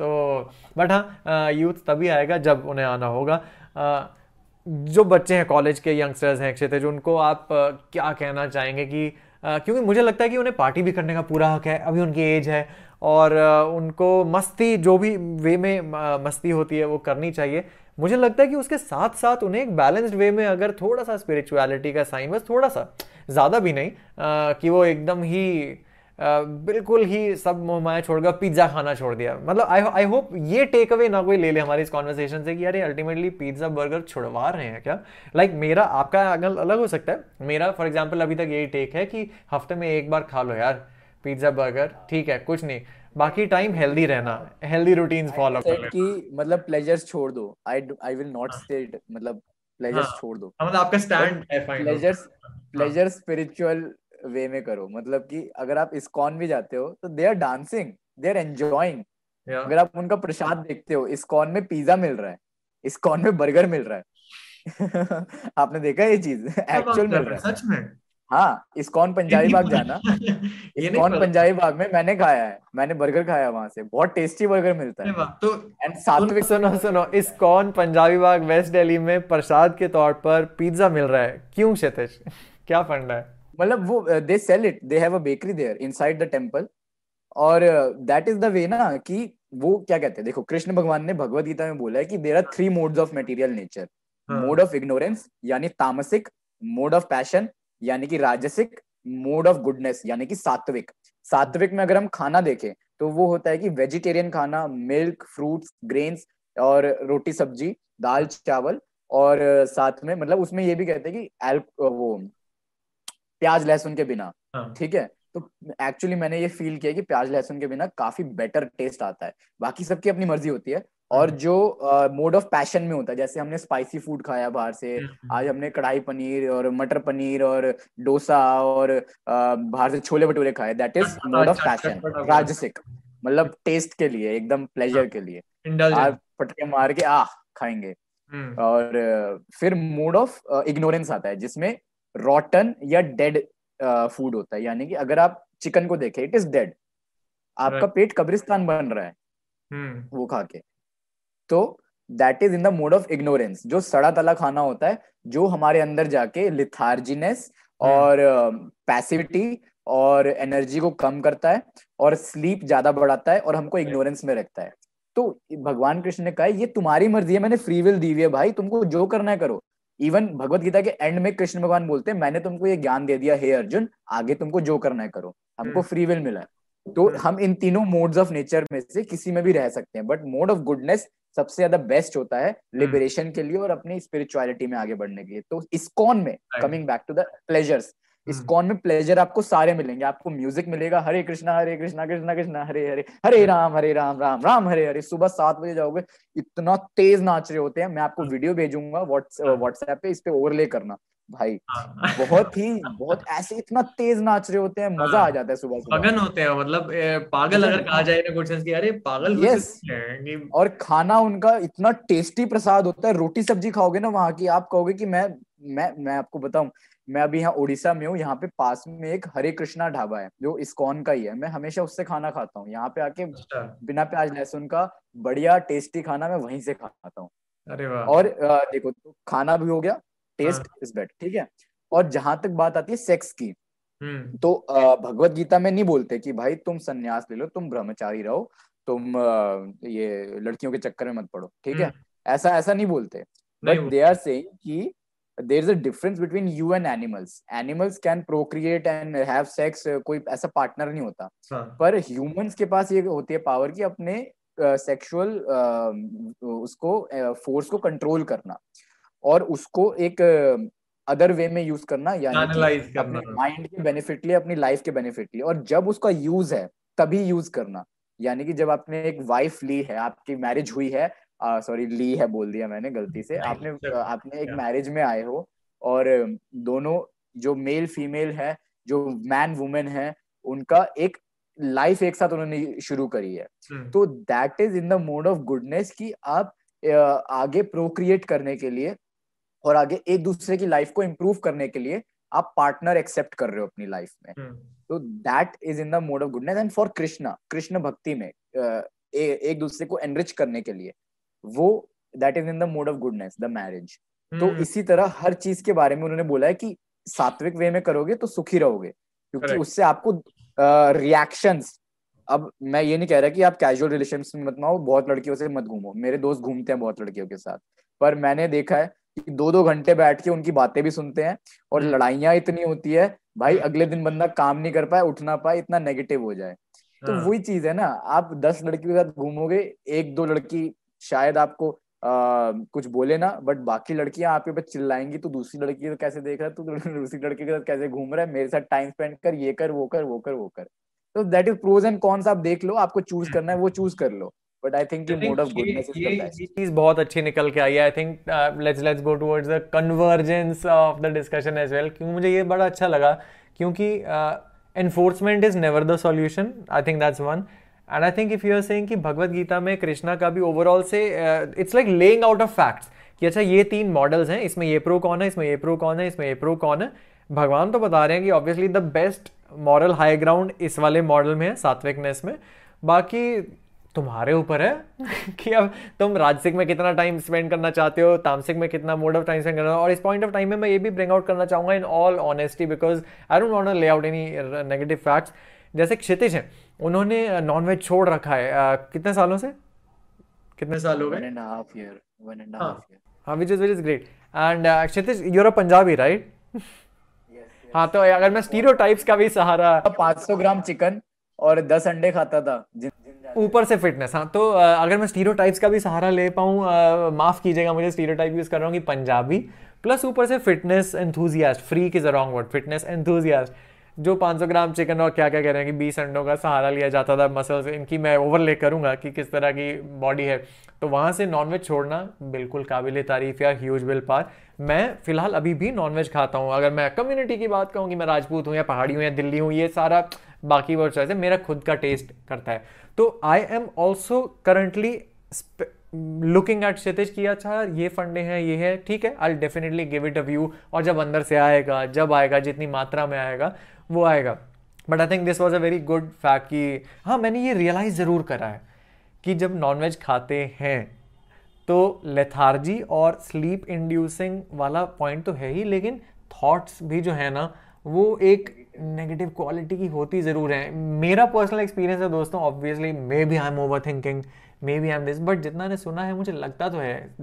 Speaker 2: तो बट हाँ यूथ तभी आएगा जब उन्हें आना होगा। अ, जो बच्चे हैं कॉलेज के यंगस्टर्स हैं क्षेत्र जो उनको आप अ, क्या कहना चाहेंगे कि अ, क्योंकि मुझे लगता है कि उन्हें पार्टी भी करने का पूरा हक है अभी उनकी एज है। और उनको मस्ती जो भी वे में मस्ती होती है वो करनी चाहिए। मुझे लगता है कि उसके साथ साथ उन्हें एक बैलेंस्ड वे में अगर थोड़ा सा स्पिरिचुअलिटी का साइन बस थोड़ा सा ज़्यादा भी नहीं अ, कि वो एकदम ही अ, बिल्कुल ही सब मोह माया छोड़कर पिज़्ज़ा खाना छोड़ दिया। मतलब आई आई होप ये टेक अवे ना कोई ले ले हमारी इस कॉन्वर्सेशन से कि यार ये अल्टीमेटली पिज़्ज़ा बर्गर छुड़वा रहे हैं क्या? लाइक like, मेरा आपका अगल अलग हो सकता है। मेरा फॉर एग्ज़ाम्पल अभी तक यही टेक है कि हफ़्ते में एक बार खा लो यार। पिज़्ज़ा बर्गर ठीक है कुछ नहीं। बाकी टाइम हेल्दी रहना हेल्दी रूटीन्स फॉलो कर लेना
Speaker 1: कि मतलब प्लेजर्स छोड़ दो। I I will not. से मतलब प्लेजर्स
Speaker 3: हाँ।
Speaker 1: छोड़ दो।
Speaker 3: हाँ, मतलब आपका स्टैंड है fine
Speaker 1: pleasures pleasure spiritual way में करो। मतलब कि अगर आप इस्कॉन भी जाते हो तो they are dancing they are enjoying अगर आप उनका प्रसाद देखते हो इस्कॉन में पिज्जा मिल रहा है इस्कॉन में बर्गर मिल रहा है। आपने देखा ये चीज़? एक्चुअल मिल रहा है।
Speaker 3: सच में?
Speaker 1: हाँ इस्कॉन पंजाबी बाग जाना? इस्कॉन पंजाबी बाग में मैंने खाया है मैंने बर्गर खाया वहाँ से। बहुत टेस्टी बर्गर मिलता है।
Speaker 3: तो
Speaker 1: एंड सात्विक
Speaker 2: सुनो सुनो इस कौन पंजाबी बाग वेस्ट दिल्ली में प्रसाद के तौर पर पिज़्ज़ा मिल रहा है? क्यों क्षितिज? क्या फंडा है?
Speaker 1: मतलब वो they sell it they have a bakery there inside the temple और दैट इज़ द वे ना कि वो क्या कहते हैं? देखो कृष्ण भगवान ने भगवत गीता में बोला है कि there are three modes of material nature. Mode of ignorance यानी तामसिक मोड ऑफ़ पैशन यानी कि राजसिक मोड ऑफ़ गुडनेस यानी कि सात्विक। सात्विक में अगर हम खाना देखें तो वो होता है कि वेजिटेरियन खाना मिल्क फ्रूट्स ग्रेन्स और रोटी सब्ज़ी दाल चावल और साथ में मतलब उसमें ये भी कहते हैं कि एल वो प्याज लहसुन के बिना।
Speaker 3: हाँ।
Speaker 1: ठीक है? तो एक्चुअली मैंने ये फील किया कि प्याज लहसुन के बिना काफ़ी बेटर टेस्ट आता है। बाकी सबकी अपनी मर्ज़ी होती है। और
Speaker 3: हम्म।
Speaker 1: जो मोड ऑफ़ पैशन में होता है जैसे हमने स्पाइसी फ़ूड खाया बाहर से
Speaker 3: हम्म,
Speaker 1: आज हमने कढ़ाई पनीर और मटर पनीर और डोसा और बाहर से छोले भटूरे खाए that is mode of passion राजसिक मतलब टेस्ट के लिए एकदम प्लेजर
Speaker 3: हाँ।
Speaker 1: के लिए। पटके मार के आ खाएँगे।
Speaker 3: हम्म।
Speaker 1: और फिर मोड ऑफ़ इग्नोरेंस आता है जिसमें रॉटन या डेड फ़ूड होता है। यानी कि अगर आप चिकन को देखें इट इज़ डेड आपका पेट कब्रिस्तान बन रहा है
Speaker 3: हम्म।
Speaker 1: वो खा के। तो that is in the mode of ignorance जो सड़ा तला खाना होता है जो हमारे अंदर जाके लिथार्जीनेस
Speaker 3: हम्म।
Speaker 1: और पैसिविटी और एनर्जी को कम करता है और स्लीप ज़्यादा बढ़ाता है और हमको इग्नोरेंस में रखता है। तो भगवान कृष्ण ने कहा ये तुम्हारी मर्ज़ी है मैंने फ्री विल दी हुई है भाई तुमको जो करना है करो। इवन भगवत गीता के एंड में कृष्ण भगवान बोलते हैं मैंने तुमको ये ज्ञान दे दिया हे अर्जुन आगे तुमको जो करना है करो। हमको
Speaker 3: हम्म।
Speaker 1: फ्री विल मिला है। तो
Speaker 3: हम्म।
Speaker 1: हम इन तीनों मोड्स ऑफ़ नेचर में से किसी में भी रह सकते हैं बट मोड ऑफ़ गुडनेस सबसे ज़्यादा बेस्ट होता है
Speaker 3: हम्म।
Speaker 1: लिबरेशन के लिए और अपनी स्पिरिचुअलिटी में आगे बढ़ने के लिए। तो इस्कॉन में coming back to the pleasures
Speaker 3: hmm.
Speaker 1: ISKCON में प्लेजर आपको सारे मिलेंगे। आपको म्यूज़िक मिलेगा हरे कृष्णा हरे कृष्णा कृष्णा कृष्णा हरे हरे हरे राम हरे राम राम राम हरे हरे। सुबह सात बजे जाओगे इतना तेज नाच रहे होते हैं मैं आपको वीडियो भेजूँगा व्हाट्सएप पे इस पे ओवरले करना। भाई
Speaker 3: हाँ।
Speaker 1: बहुत ही बहुत ऐसे इतना तेज नाच रहे होते हैं मज़ा आ जाता है सुबह सुबह
Speaker 3: मगन होते हैं मतलब पागल अगर कहा जाए ना कुछ कि अरे पागल
Speaker 1: Yes.
Speaker 3: है कि
Speaker 1: और खाना उनका इतना टेस्टी प्रसाद होता है रोटी सब्ज़ी खाओगे ना वहाँ की आप कहोगे कि मैं मैं मैं आपको बताऊँ मैं अभी यहाँ उड़ीसा में हूँ यहाँ पे पास में एक हरे कृष्णा ढाबा है जो इस्कॉन का ही है मैं हमेशा उससे खाना खाता हूँ यहाँ पे आके
Speaker 3: अच्छा।
Speaker 1: बिना प्याज लहसुन का बढ़िया टेस्टी खाना मैं वहीं से खाता हूँ।
Speaker 3: अरे वाह।
Speaker 1: और देखो तो खाना भी हो गया टेस्ट इज़ बेट ठीक है? और जहाँ तक बात आती है सेक्स की
Speaker 3: हम्म।
Speaker 1: तो भगवत गीता में नहीं बोलते कि भाई तुम सन्यास ले लो तुम ब्रह्मचारी रहो तुम ये लड़कियों के चक्कर में मत पड़ो ठीक है?
Speaker 3: हम्म,
Speaker 1: ऐसा ऐसा नहीं बोलते। बट दे आर सेइंग कि there is a difference between you and animals animals can procreate and have sex कोई ऐसा पार्टनर नहीं होता।
Speaker 3: हाँ।
Speaker 1: पर ह्यूमंस के पास ये होती है पावर की अपने सेक्सुअल उसको फोर्स को कंट्रोल करना। और उसको एक अदर वे में यूज़ करना यानी माइंड के बेनिफिट लिए अपनी लाइफ के बेनिफिट लिए। और जब उसका यूज़ है तभी यूज़ करना। यानी कि जब आपने एक वाइफ ली है आपकी मैरिज हुई है सॉरी ली है बोल दिया मैंने गलती से। आपने आपने एक मैरिज में आए हो और दोनों जो मेल फीमेल है जो मैन वुमेन है उनका एक लाइफ एक साथ उन्होंने शुरू करी है।
Speaker 3: हम्म,
Speaker 1: तो that is in the mode of goodness कि आप आगे प्रोक्रिएट करने के लिए और आगे एक दूसरे की लाइफ को इम्प्रूव करने के लिए आप पार्टनर एक्सेप्ट कर रहे हो अपनी लाइफ में।
Speaker 3: हम्म,
Speaker 1: तो that is in the mode of goodness and for Krishna Krishna भक्ति में ए, एक दूसरे को एनरिच करने के लिए वो that is in the mode of goodness the marriage तो
Speaker 3: हम्म,
Speaker 1: इसी तरह हर चीज़ के बारे में उन्होंने बोला है कि सात्विक वे में करोगे तो सुखी रहोगे क्योंकि. उससे आपको रिएक्शंस अब मैं ये नहीं कह रहा कि आप कैजुअल रिलेशन में मत आओ बहुत लड़कियों से मत घूमो मेरे दोस्त घूमते हैं बहुत लड़कियों के साथ पर मैंने देखा है दो दो घंटे बैठ के उनकी बातें भी सुनते हैं और
Speaker 3: हम्म।
Speaker 1: लड़ाइयाँ इतनी होती है भाई अगले दिन बंदा काम नहीं कर पाए उठ ना पाए इतना नेगेटिव हो जाए। तो
Speaker 3: हाँ,
Speaker 1: वही चीज़ है ना आप दस लड़की के साथ घूमोगे एक दो लड़की शायद आपको आ, कुछ बोले ना बट बाकी लड़कियाँ आपके ऊपर चिल्लाएँगी तो दूसरी लड़की को कैसे देख रहा है? तू दूसरी लड़की के साथ कैसे घूम रहा है? मेरे साथ टाइम स्पेंड कर ये कर वो कर वो कर वो कर। तो that is pros and cons आप देख लो आपको चूज़ करना है वो चूज़ कर लो। But I think
Speaker 3: I
Speaker 1: mode of
Speaker 3: ये-
Speaker 1: गुडनेस इज़
Speaker 3: ये-
Speaker 2: चीज़ बहुत अच्छी निकल के आई है I think let's let's go towards the convergence of the discussion as well क्योंकि मुझे ये बड़ा अच्छा लगा क्योंकि enforcement is never the solution I think that's one and I think if you are saying कि भगवत गीता में कृष्णा का भी ओवरऑल से it's like laying out of facts कि अच्छा ये तीन मॉडल्स हैं इसमें ये प्रो कौन है इसमें ये प्रो कौन है इसमें ये प्रो कौन है भगवान तो बता रहे हैं कि obviously the best moral high ground इस वाले मॉडल में है सात्विकनेस में बाकी तुम्हारे ऊपर है कि अब तुम राजसिक में कितना टाइम स्पेंड करना चाहते हो तामसिक में कितना मोड ऑफ़ टाइम स्पेंड करना और इस पॉइंट ऑफ़ टाइम में मैं ये भी ब्रिंग आउट करना चाहूँगा in all honesty because I don't want lay out any negative facts जैसे क्षितिज हैं उन्होंने नॉनवेज छोड़ रखा है uh, कितने सालों से?
Speaker 3: कितने साल हो गए? हाँ।
Speaker 2: Which is which is great and Kshitij you're a Punjabi right हाँ तो अगर मैं स्टीरियोटाइप्स का भी सहारा
Speaker 1: 500 ग्राम चिकन और दस अंडे खाता था।
Speaker 2: ऊपर से फिटनेस हाँ तो अगर मैं स्टीरियोटाइप्स का भी सहारा ले पाऊँ माफ़ कीजिएगा, मुझे स्टीरियोटाइप यूज़ कर रहा हूँ कि पंजाबी प्लस ऊपर से fitness enthusiast free a wrong word fitness enthusiast जो 500 ग्राम चिकन और क्या क्या कह रहे हैं कि 20 अंडों का सहारा लिया जाता था मसल्स इनकी मैं ओवरले करूँगा कि किस तरह की बॉडी है। तो वहाँ से नॉनवेज छोड़ना बिल्कुल काबिल तारीफ़ या ह्यूज विल पार। मैं फ़िलहाल अभी भी नॉनवेज खाता हूँ। अगर मैं कम्युनिटी की बात कहूँ कि मैं राजपूत हूँ या पहाड़ी हूँ या दिल्ली हूँ, ये सारा बाकी वर्ड चॉइस है मेरा खुद का टेस्ट करता है। तो I am also currently looking at Kshitij की अच्छा ये फंडे हैं, ये है, ठीक है I definitely give it a view और जब अंदर से आएगा, जब आएगा, जितनी मात्रा में आएगा, वो आएगा। But I think this was a very good fact कि हाँ मैंने ये रियलाइज़ ज़रूर करा है कि जब नॉनवेज खाते हैं तो लेथार्जी और स्लीप इंड्यूसिंग वाला पॉइंट तो है ही, लेकिन थॉट्स भी जो है ना वो एक नेगेटिव क्वालिटी की होती ज़रूर है। मेरा पर्सनल एक्सपीरियंस है दोस्तों obviously maybe I am over thinking maybe I am this but जितना ने सुना है, मुझे लगता तो है,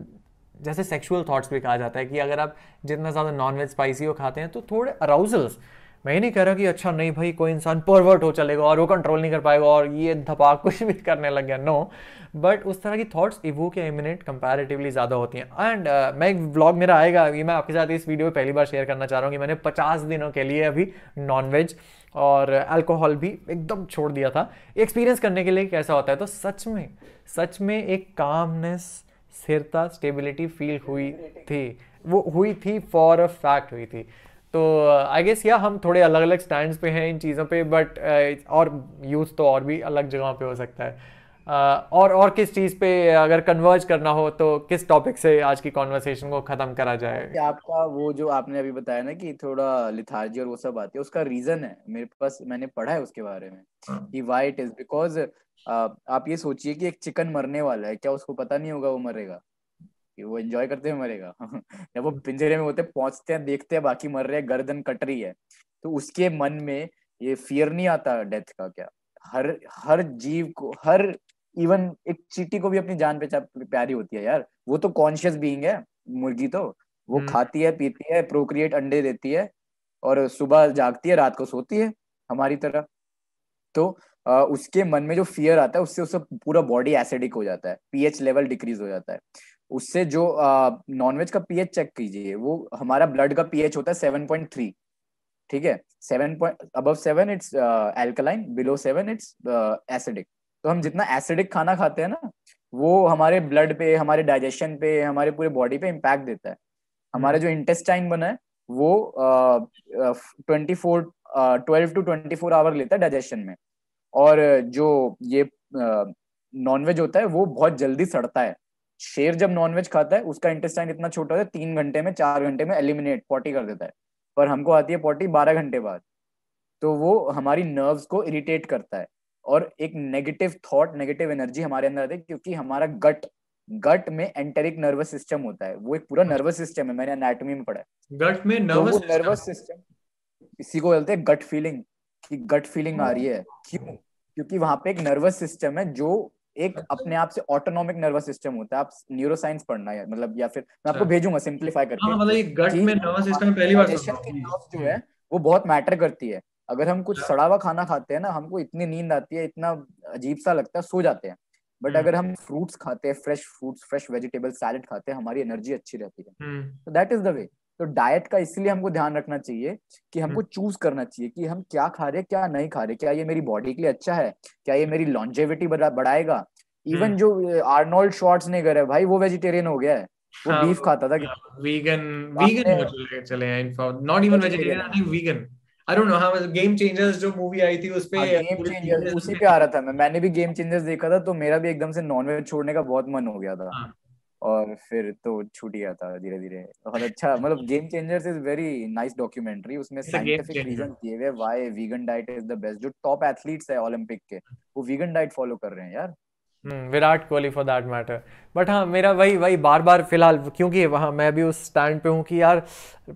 Speaker 2: जैसे सेक्सुअल थॉट्स भी कहा जाता है कि अगर आप जितना ज़्यादा नॉन वेज स्पाइसी हो खाते हैं तो थोड़े अराउजल्स मैं नहीं कह रहा कि अच्छा नहीं भाई कोई इंसान परवर्ट हो चलेगा और वो कंट्रोल नहीं कर पाएगा और ये धपाक कुछ भी करने लग गया नो बट उस तरह की थॉट्स इवो के इमिनेट कंपैरेटिवली ज़्यादा होती हैं। एंड uh, मैं एक व्लॉग मेरा आएगा ये मैं आपके साथ इस वीडियो में पहली बार शेयर करना चाह रहा हूँ कि मैंने पचास दिनों के लिए अभी नॉनवेज और अल्कोहल भी एकदम छोड़ दिया था। एक्सपीरियंस करने के लिए कैसा होता है? तो सच में सच में एक कामनेस स्थिरता स्टेबिलिटी फील हुई थी। वो हुई थी फॉर अ फैक्ट हुई थी। तो आई गेस या हम थोड़े अलग अलग स्टैंड्स पे हैं इन चीज़ों पे बट और यूथ तो और भी अलग जगहों पे हो सकता है। Uh, और और किस चीज़ पे अगर कन्वर्ज करना हो तो किस टॉपिक से आज की कॉन्वर्सेशन को ख़त्म करा जाए?
Speaker 1: आपका वो जो आपने अभी बताया ना कि थोड़ा लिथार्जी और वो सब आती है उसका रीजन है। मेरे पास मैंने पढ़ा है उसके बारे में
Speaker 3: हाँ।
Speaker 1: कि वाई इट इज़ बिकॉज़ आप ये सोचिए कि एक चिकन मरने वाला है क्या उसको पता नहीं होगा वो मरेगा? कि वो एंजॉय करते हुए मरेगा। जब वो पिंजरे में होते पहुँचते हैं देखते हैं बाकी मर रहे हैं गर्दन कट रही है तो उसके मन में ये फियर नहीं आता डेथ का क्या? हर हर जीव को हर इवन एक चीटी को भी अपनी जान पे प्यारी होती है यार। वो तो कॉन्शियस बीइंग है मुर्गी तो। वो
Speaker 3: हम्म।
Speaker 1: खाती है पीती है प्रोक्रिएट अंडे देती है और सुबह जागती है रात को सोती है हमारी तरह। तो अ, उसके मन में जो फियर आता है उससे उसका पूरा बॉडी एसिडिक हो जाता है पीएच लेवल डिक्रीज हो जाता है। उससे जो नॉनवेज का पीएच चेक कीजिए वो हमारा ब्लड का पीएच होता है सेवन पॉइंट थ्री ठीक है? Seven point above seven it's alkaline below seven it's acidic तो हम जितना एसिडिक खाना खाते हैं ना वो हमारे ब्लड पे हमारे डाइजेशन पे हमारे पूरे बॉडी पे इम्पैक्ट देता है। हमारा जो इंटेस्टाइन बना है वो twenty four twelve to twenty four hour लेता है डाइजेशन में। और जो ये नॉनवेज होता है वो बहुत जल्दी सड़ता है। शेर जब नॉनवेज खाता है उसका इंटेस्टाइन इतना छोटा होता है तीन घंटे में चार घंटे में एलिमिनेट पॉटी कर देता है। पर हमको आती है पॉटी बारह घंटे बाद। तो वो हमारी नर्व्स को इरिटेट करता है। और एक नेगेटिव थॉट नेगेटिव एनर्जी हमारे अंदर आती है क्योंकि हमारा गट गट में एंटेरिक नर्वस सिस्टम होता है। वो एक पूरा नर्वस सिस्टम है मैंने एनाटॉमी में पढ़ा है।
Speaker 3: गट में
Speaker 1: तो
Speaker 3: नर्वस
Speaker 1: नर्वस सिस्टम इसी को बोलते हैं गट फीलिंग कि गट फीलिंग आ रही है। क्यों? क्योंकि वहाँ पे एक नर्वस सिस्टम है जो एक अपने आप से ऑटोनॉमिक नर्वस सिस्टम होता है। आप न्यूरो साइंस पढ़ना है मतलब या फिर मैं आपको
Speaker 3: अच्छा।
Speaker 1: भेजूँगा सिंप्लीफाई करके।
Speaker 3: हाँ मतलब ये गट में नर्वस सिस्टम पहली बार हूँ।
Speaker 1: nerves जो है वो बहुत मैटर करती है। अगर हम कुछ
Speaker 3: अच्छा।
Speaker 1: सड़ा हुआ खाना खाते हैं ना हमको इतनी नींद आती है इतना अजीब सा लगता है सो जाते हैं। But
Speaker 3: hmm.
Speaker 1: अगर हम फ्रूट्स खाते हैं fresh fruits fresh vegetable salad खाते हैं हमारी एनर्जी अच्छी रहती है।
Speaker 3: हम्म।
Speaker 1: तो दैट इज़ द वे तो डाइट का इसलिए हमको ध्यान रखना चाहिए कि हमको
Speaker 3: हम्म।
Speaker 1: चूज़ करना चाहिए कि हम क्या खा रहे हैं क्या नहीं खा रहे क्या ये मेरी बॉडी के लिए अच्छा है क्या ये मेरी लॉन्जेविटी बढ़ाएगा? Even
Speaker 3: hmm.
Speaker 1: जो आर्नोल्ड शॉर्ट्स ने है भाई वो वेजिटेरियन हो गया है। वो
Speaker 3: हाँ,
Speaker 1: बीफ खाता था
Speaker 3: वीगन वीगन हो चले चले हैं not even vegetarian I think vegan I don't know हाँ गेम चेंजर्स जो मूवी आई थी उस पे
Speaker 1: गेम
Speaker 3: पूरी
Speaker 1: चेंजर
Speaker 3: चीज़ें
Speaker 1: उसी पे आ रहा था मैं। मैंने भी गेम चेंजर्स देखा था तो मेरा भी एकदम से नॉनवेज छोड़ने का बहुत मन हो गया था।
Speaker 3: हाँ।
Speaker 1: और फिर तो छूट गया था धीरे धीरे बहुत अच्छा मतलब game changers is very nice documentary उसमें साइंटिफिक रीजन दिए हुए why vegan diet is the best जो टॉप एथलीट्स है ओलंपिक के वो वीगन डाइट फॉलो कर रहे हैं यार।
Speaker 2: हम्म, Virat Kohli for that matter but हाँ मेरा वही वही बार बार फ़िलहाल क्योंकि वहाँ मैं भी उस स्टैंड पे हूँ कि यार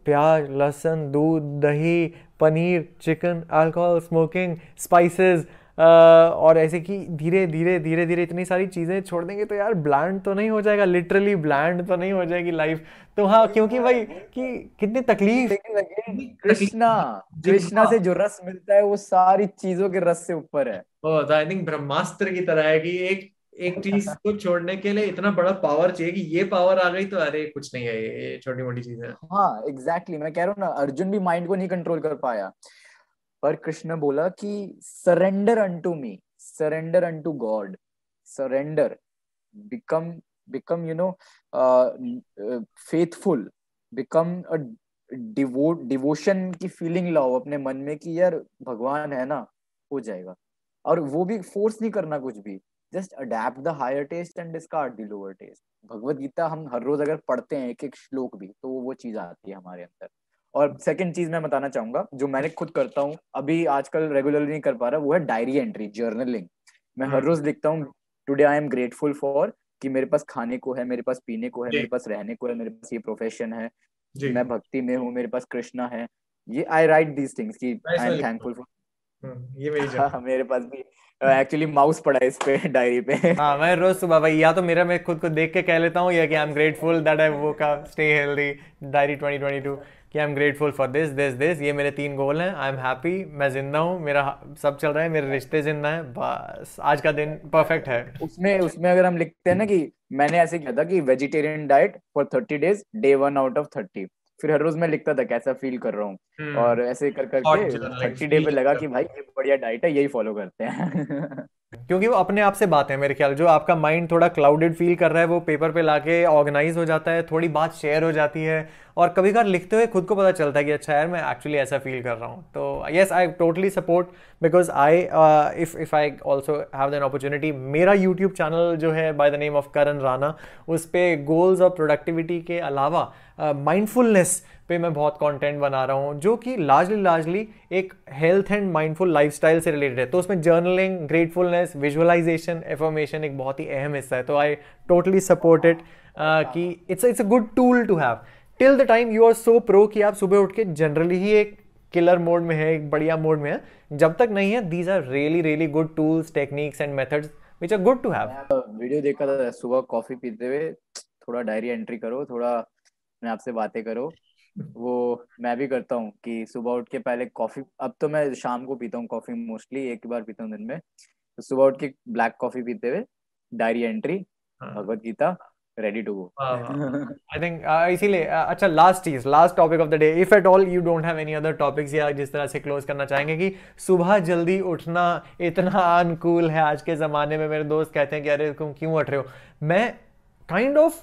Speaker 2: प्याज लहसुन दूध दही paneer chicken alcohol smoking spices और ऐसे कि धीरे धीरे धीरे धीरे इतनी सारी चीज़ें छोड़ देंगे तो यार ब्लैंड तो नहीं हो जाएगा लिटरली ब्लैंड तो नहीं हो जाएगी लाइफ तो हाँ क्योंकि भाई कि कितनी तकलीफ़।
Speaker 1: कृष्णा कृष्णा से जो रस मिलता है वो सारी चीज़ों के रस से ऊपर है।
Speaker 3: आई थिंक ब्रह्मास्त्र की तरह है कि एक एक चीज़ को छोड़ने के लिए इतना बड़ा पावर चाहिए कि ये पावर आ गई तो अरे कुछ नहीं है ये छोटी मोटी चीज़। है
Speaker 1: हाँ एग्जैक्टली exactly. मैं कह रहा हूँ ना अर्जुन भी माइंड को नहीं कंट्रोल कर पाया। पर कृष्ण बोला कि surrender unto me surrender unto God surrender become become you know faithful become a devo devotion की फीलिंग लाओ अपने मन में कि यार भगवान है ना, हो जाएगा। और वो भी फोर्स नहीं करना कुछ भी just adept the higher taste and discard the lower taste Bhagavad Gita हम हर रोज अगर पढ़ते हैं एक एक श्लोक भी तो वो चीज़ आती है हमारे अंदर। और सेकंड चीज़ मैं बताना चाहूँगा जो मैंने खुद करता हूँ अभी आजकल रेगुलरली नहीं कर पा रहा वो है डायरी एंट्री जर्नलिंग मैं हर हम्म। रोज लिखता हूँ today I am grateful for कि मेरे पास खाने को है मेरे पास पीने को है मेरे पास रहने को है मेरे पास ये प्रोफेशन है मैं भक्ति में हूँ मेरे पास कृष्णा है। ये आई राइट दीज थिंग्स की आई एम थैंकफुल फॉर ये मेरी हाँ, मेरे पास भी एक्चुअली माउस पड़ा है इस पे डायरी पे।
Speaker 2: हाँ मैं रोज सुबह भाई या तो मेरा मैं खुद को देख के कह लेता हूँ या कि I am grateful that I वो का स्टे हेल्दी डायरी 2022 कि I am grateful for this this this ये मेरे तीन गोल हैं. आई एम हैप्पी मैं ज़िंदा हूँ. मेरा सब चल रहा है. मेरे रिश्ते ज़िंदा हैं. बस. आज का दिन परफेक्ट है.
Speaker 1: उसमें उसमें अगर हम लिखते हैं ना कि मैंने ऐसे किया था कि vegetarian diet for thirty days day one out of thirty फिर हर रोज मैं लिखता था कैसा फील कर रहा हूँ? हम्म। और ऐसे कर करके थर्टी डे पे लगा कि भाई ये बढ़िया डाइट है यही फॉलो करते हैं।
Speaker 2: क्योंकि वो अपने आप से बात है मेरे ख्याल जो आपका माइंड थोड़ा क्लाउडेड फील कर रहा है वो पेपर पे लाके ऑर्गेनाइज हो जाता है थोड़ी बात शेयर हो जाती है और कभी कभार लिखते हुए खुद को पता चलता है कि अच्छा यार मैं एक्चुअली ऐसा फील कर रहा हूँ। तो yes I totally support because I if if I also have then opportunity मेरा यूट्यूब चैनल जो है by the name of Karan Rana उस पर गोल्स और प्रोडक्टिविटी के अलावा माइंडफुलनेस uh, पे मैं बहुत कंटेंट बना रहा हूँ, जो कि लार्जली लार्जली एक हेल्थ एंड माइंडफुल लाइफस्टाइल से रिलेटेड है। तो उसमें जर्नलिंग ग्रेटफुलनेस विजुअलाइजेशन एफर्मेशन एक बहुत ही अहम हिस्सा है। तो आई टोटली सपोर्ट इट कि it's it's a good tool to have till the time you are so pro कि आप सुबह उठ के जनरली ही एक किलर मोड में है, एक बढ़िया मोड में है। जब तक नहीं है these are really really good tools techniques and methods which are good to have
Speaker 1: video देखा था, सुबह कॉफ़ी पीते हुए थोड़ा डायरी एंट्री करो, थोड़ा मैं आपसे बातें करो। वो मैं भी करता हूँ कि सुबह उठ के पहले कॉफ़ी अब तो मैं शाम को पीता हूँ कॉफ़ी मोस्टली एक बार पीता हूँ दिन में। तो सुबह उठ के ब्लैक कॉफ़ी पीते हुए डायरी एंट्री हाँ। Bhagavad Gita ready to go
Speaker 2: I think इसीलिए uh, अच्छा last cheese last topic of the day if at all you don't have any other topics या जिस तरह से क्लोज करना चाहेंगे कि सुबह जल्दी उठना इतना अनुकूल है आज के ज़माने में मेरे दोस्त कहते हैं कि अरे तुम क्यों उठ रहे हो? मैं kind of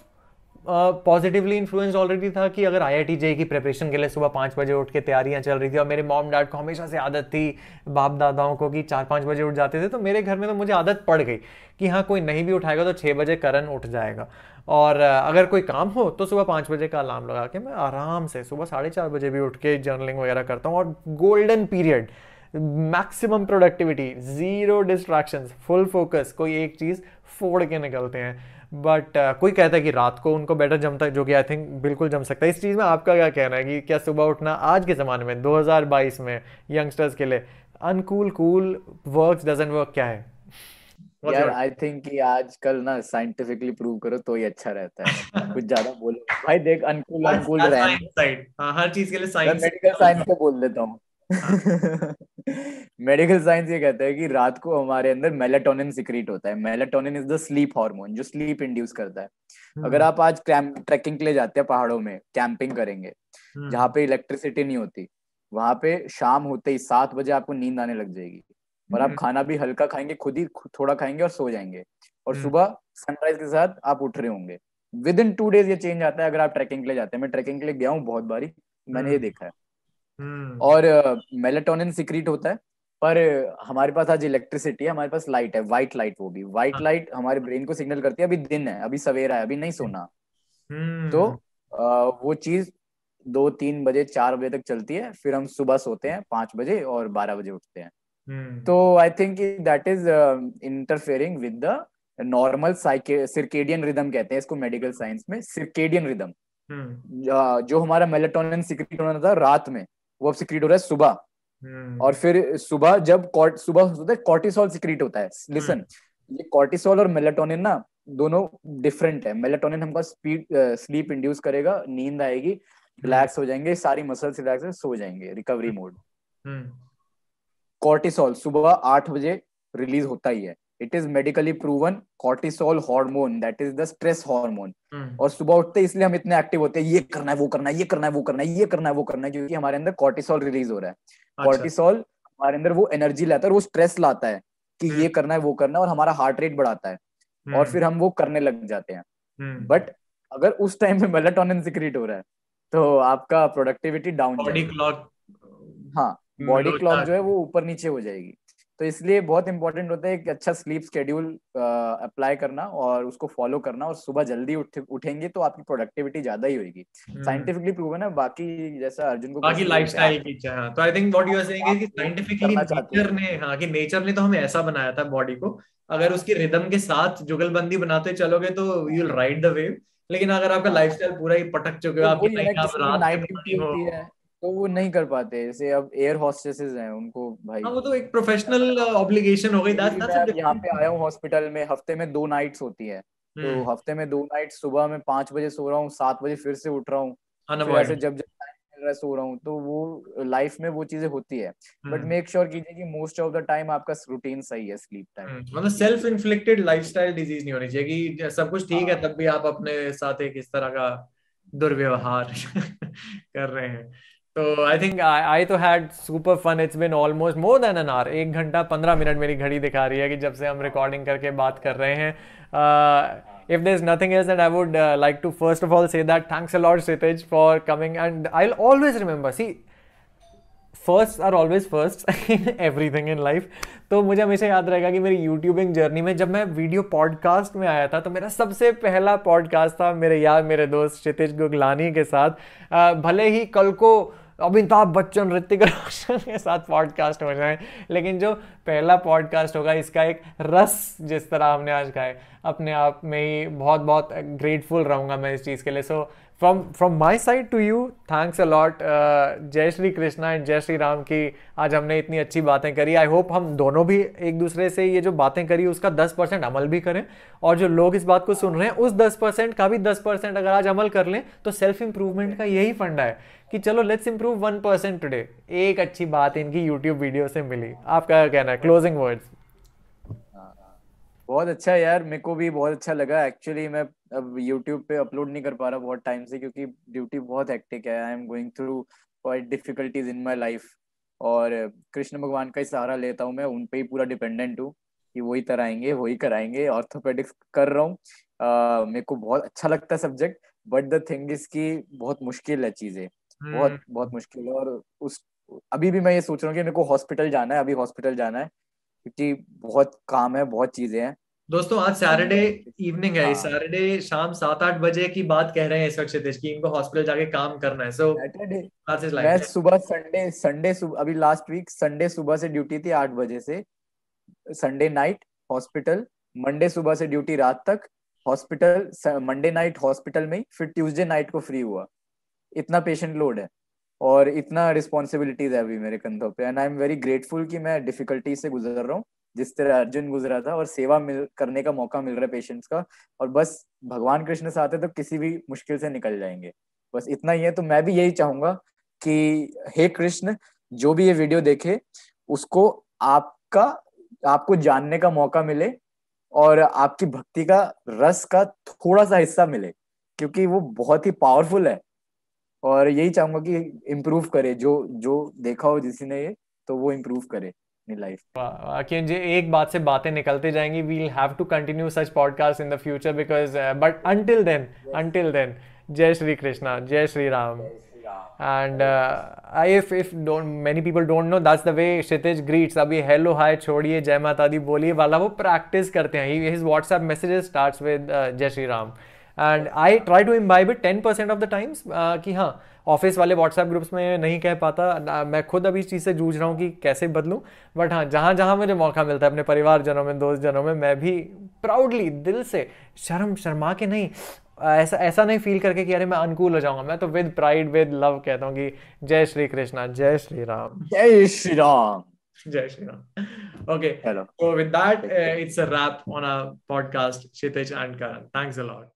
Speaker 2: positively influence already था कि अगर आई आई की प्रिपरेशन के लिए सुबह पाँच बजे उठ के तैयारियाँ चल रही थी और मेरे मॉम डैड को हमेशा से आदत थी बाप दादाओं को कि चार पाँच बजे उठ जाते थे तो मेरे घर में तो मुझे आदत पड़ गई कि हाँ कोई नहीं भी उठाएगा तो छः बजे करण उठ जाएगा। और अगर कोई काम हो तो सुबह पाँच बजे का अलार्म लगा के मैं आराम से सुबह साढ़े चार बजे भी उठ के जर्नलिंग वगैरह करता हूँ और golden period maximum productivity zero distractions full focus कोई एक चीज़ फोड़ के निकलते हैं। बट uh, कोई कहता है कि रात को उनको बेटर जमता है जो कि आई थिंक बिल्कुल जम सकता है। इस चीज़ में आपका क्या कहना है कि क्या सुबह उठना आज के ज़माने में 2022 में यंगस्टर्स के लिए uncool cool work doesn't work क्या है?
Speaker 1: यार आई थिंक कि आजकल ना साइंटिफिकली प्रूव करो तो ही अच्छा रहता है। कुछ ज़्यादा बोलो। भाई देख अनकूल अनकूल रहे
Speaker 3: हर चीज़ के लिए साइंस
Speaker 1: मेडिकल साइंस को बोल देता हूँ। मेडिकल साइंस ये कहता है कि रात को हमारे अंदर मेलाटोनिन सिक्रीट होता है। Melatonin is the sleep hormone जो स्लीप इंड्यूस करता है। hmm. अगर आप आज ट्रैकिंग के लिए जाते हैं पहाड़ों में कैंपिंग करेंगे hmm. जहाँ पे इलेक्ट्रिसिटी नहीं होती वहाँ पे शाम होते ही सात बजे आपको नींद आने लग जाएगी। और आप खाना भी हल्का खाएँगे खुद ही थोड़ा खाएँगे और सो जाएँगे। और सुबह सनराइज के साथ आप उठ रहे होंगे। विद इन टू डेज़ ये चेंज आता है अगर आप ट्रैकिंग के लिए जाते हैं। मैं ट्रैकिंग के लिए गया हूँ बहुत बारी मैंने ये देखा है। हम्म। और मेलेटोनिन सिक्रीट होता है पर हमारे पास आज इलेक्ट्रिसिटी है हमारे पास लाइट है व्हाइट लाइट वो भी। White light. हमारे ब्रेन को सिग्नल करती है अभी दिन है अभी सवेरा है अभी नहीं सोना। हम्म। तो वो चीज़ दो तीन बजे चार बजे तक चलती है फिर हम सुबह सोते हैं पाँच बजे और बारह बजे उठते हैं। हम्म। तो I think that is interfering with the normal circadian rhythm कहते हैं इसको मेडिकल साइंस में सिर्केडियन रिदम जो हमारा मेलेटोनिन सिक्रीट होना था रात में वो अब सिक्रीट हो रहा है सुबह।
Speaker 3: हम्म।
Speaker 1: और फिर सुबह जब कॉर्ट सुबह होता है कॉर्टिसोल सिक्रीट होता है। लिसन ये कॉर्टिसोल और मेलाटोनिन ना दोनों डिफरेंट है। मेलाटोनिन हमको स्पीड स्लीप इंड्यूस करेगा नींद आएगी रिलैक्स हो जाएँगे सारी मसल्स रिलैक्स सो जाएँगे रिकवरी मोड
Speaker 3: हम्म।
Speaker 1: कॉर्टिसोल सुबह आठ बजे रिलीज़ होता ही है। It is medically proven cortisol hormone that is the stress hormone और सुबह उठते इसलिए हम इतने एक्टिव होते हैं ये करना है वो करना है ये करना है वो करना है ये करना है वो करना है क्योंकि हमारे अंदर कॉर्टिसोल रिलीज़ हो रहा है।
Speaker 3: अच्छा।
Speaker 1: कॉर्टिसोल हमारे अंदर वो एनर्जी लाता है और वो स्ट्रेस लाता है कि
Speaker 3: हम्म।
Speaker 1: ये करना है वो करना है और हमारा हार्ट रेट बढ़ाता है। और
Speaker 3: हम्म,
Speaker 1: फिर हम वो करने लग जाते हैं। बट अगर उस टाइम में मेलाटोनिन सिक्रीट हो रहा है तो आपका प्रोडक्टिविटी डाउन
Speaker 3: बॉडी क्लॉक
Speaker 1: हाँ बॉडी क्लॉक जो है वो ऊपर नीचे हो जाएगी। तो इसलिए बहुत इंपॉर्टेंट होता है एक अच्छा स्लीप स्केड्यूल अप्लाई करना और उसको फॉलो करना और सुबह जल्दी उठ उठेंगे तो आपकी प्रोडक्टिविटी ज़्यादा ही होगी।
Speaker 3: हम्म।
Speaker 1: साइंटिफिकली प्रूवन है बाकी जैसा अर्जुन को
Speaker 3: बाकी लाइफस्टाइल की इच्छा हाँ तो I think what you are saying is कि साइंटिफिकली नेचर ने हाँ कि नेचर ने तो हमें ऐसा बनाया था बॉडी को। अगर उसकी रिदम के साथ जुगलबंदी बनाते चलोगे तो you will ride the wave लेकिन अगर आपका लाइफस्टाइल पूरा ही पटक चुके हो
Speaker 1: तो
Speaker 3: आपकी
Speaker 1: है की नाइट ड्यूटी
Speaker 3: हो।
Speaker 1: है। तो वो नहीं कर पाते जैसे अब एयर हॉस्टेसेस हैं उनको भाई।
Speaker 3: हाँ वो तो एक प्रोफेशनल ऑब्लिगेशन हो गई दैट्स दैट्स
Speaker 1: यहाँ पे आया हूँ हॉस्पिटल में हफ़्ते में दो नाइट्स होती है। तो
Speaker 3: हम्म,
Speaker 1: हफ़्ते में दो नाइट सुबह में पाँच बजे सो रहा हूँ सात बजे फिर से उठ रहा हूँ। फिर ऐसे जब जब रहा सो रहा हूँ। तो वो लाइफ में वो चीज़ें होती है। बट मेक श्योर कीजिए कि मोस्ट ऑफ़ द टाइम आपका रूटीन सही है स्लीप टाइम
Speaker 3: हम्म, मतलब सेल्फ इन्फ्लिक्टेड लाइफस्टाइल डिज़ीज़ नहीं होनी चाहिए कि सब कुछ ठीक है
Speaker 1: हाँ।
Speaker 3: तब भी आप अपने साथ एक इस तरह का दुर्व्यवहार कर रहे हैं। तो आई थिंक
Speaker 2: I तो had super fun. It's been almost more than an hour. एक घंटा पंद्रह मिनट मेरी घड़ी दिखा रही है कि जब से हम रिकॉर्डिंग करके बात कर रहे हैं। If there's nothing else that I would uh, like to first of all say that thanks a lot Kshitij for coming. And I'll always remember. See first are always first in everything in life तो मुझे हमेशा याद रहेगा कि मेरी YouTubing journey में जब मैं वीडियो पॉडकास्ट में आया था तो मेरा सबसे पहला पॉडकास्ट था मेरे यार मेरे दोस्त क्षितिज गुगलानी के साथ। अ, भले ही कल को अमिताभ बच्चन ऋतिक रोशन के साथ पॉडकास्ट हो जाए, लेकिन जो पहला पॉडकास्ट होगा, इसका एक रस जिस तरह हमने आज खाए, अपने आप में ही बहुत बहुत ग्रेटफुल रहूँगा मैं इस चीज़ के लिए। So from from my side to you thanks a lot जय श्री कृष्णा एंड जय श्री राम की आज हमने इतनी अच्छी बातें करी। आई होप हम दोनों भी एक दूसरे से ये जो बातें करी, उसका 10 परसेंट अमल भी करें, और जो लोग इस बात को सुन रहे हैं, उस 10 परसेंट का भी 10 परसेंट अगर आज अमल कर लें तो सेल्फ इंप्रूवमेंट का यही फंडा है। कि चलो let's improve one percent today एक अच्छी बात इनकी यूट्यूब वीडियो से मिली। आपका क्या कहना है? क्लोजिंग वर्ड्स
Speaker 1: बहुत अच्छा यार, मेरे को भी बहुत अच्छा लगा। एक्चुअली मैं अब यूट्यूब पे अपलोड नहीं कर पा रहा बहुत टाइम से क्योंकि ड्यूटी बहुत हेक्टिक है। I am going through quite difficulties in my life और कृष्ण भगवान का ही सहारा लेता हूँ मैं। उन पे ही पूरा डिपेंडेंट हूँ कि वही कराएँगे वही कराएँगे। ऑर्थोपेडिक्स कर रहा हूँ। मेरे को बहुत अच्छा लगता है subject but the thing is कि बहुत मुश्किल है चीज़ें। बहुत बहुत मुश्किल है और उस अभी भी मैं ये सोच रहा हूँ कि मेरे को हॉस्पिटल जाना है अभी हॉस्पिटल जाना है क्योंकि बहुत काम है बहुत चीज़ें हैं।
Speaker 3: दोस्तों आज सैटरडे इवनिंग है
Speaker 1: हाँ।
Speaker 3: सैटरडे शाम सात आठ बजे की बात कह रहे हैं इस वक्त क्षितिज की इनको हॉस्पिटल जाके काम करना है। सो
Speaker 1: सैटरडे मैं सुबह संडे संडे सुबह अभी लास्ट वीक संडे सुबह से ड्यूटी थी आठ बजे से। संडे नाइट हॉस्पिटल मंडे सुबह से ड्यूटी रात तक। हॉस्पिटल मंडे नाइट हॉस्पिटल में फिर ट्यूसडे नाइट को फ्री हुआ। इतना पेशेंट लोड है और इतना रिस्पॉन्सिबिलिटीज है अभी मेरे कंधों पे। And I am very grateful कि मैं डिफिकल्टी से गुजर रहा हूँ, जिस तरह अर्जुन गुजरा था और सेवा मिल, करने का मौका मिल रहा है पेशेंट्स का। और बस भगवान कृष्ण साथ है तो किसी भी मुश्किल से निकल जाएँगे। बस इतना ही है तो मैं भी यही चाहूँगा कि हे कृष्ण, जो भी ये वीडियो देखे, उसको आपका, आपको जानने का मौका मिले और आपकी भक्ति का रस का थोड़ा सा हिस्सा मिले, क्योंकि वो बहुत ही पावरफुल है। और यही चाहूँगा कि इम्प्रूव करे जो जो देखा हो जिसी ने ये तो वो इम्प्रूव करे
Speaker 2: कि जी एक बात से बातें निकलते जाएँगी। We'll have to continue such podcast in the future because but until then until then जय श्री कृष्णा जय Shri Ram. and uh, if if don't many people don't know that's the way Kshitij greets अभी hello hi छोड़िए जय माता दी बोलिए वाला वो practice करते हैं। His WhatsApp messages starts with uh, जय Shri Ram. And I try to imbibe it 10% of the times कि हाँ ऑफ़िस वाले व्हाट्सएप ग्रुप्स में नहीं कह पाता मैं खुद अभी इस चीज़ से जूझ रहा हूँ कि कैसे बदलूं बट हाँ जहाँ जहाँ मुझे मौका मिलता है अपने परिवारजनों में दोस्त जनों में मैं भी प्राउडली दिल से शर्म शर्मा के नहीं ऐसा ऐसा नहीं फील करके कि अरे मैं अनुकूल हो जाऊँगा मैं तो विद प्राइड विद लव कहता हूँ कि जय श्री कृष्णा जय श्री राम
Speaker 1: जय श्री राम
Speaker 3: जय Shri Ram Okay.
Speaker 1: Hello.
Speaker 3: So with that, uh, it's a wrap on our podcast, Kshitij and Karan. Thanks a lot.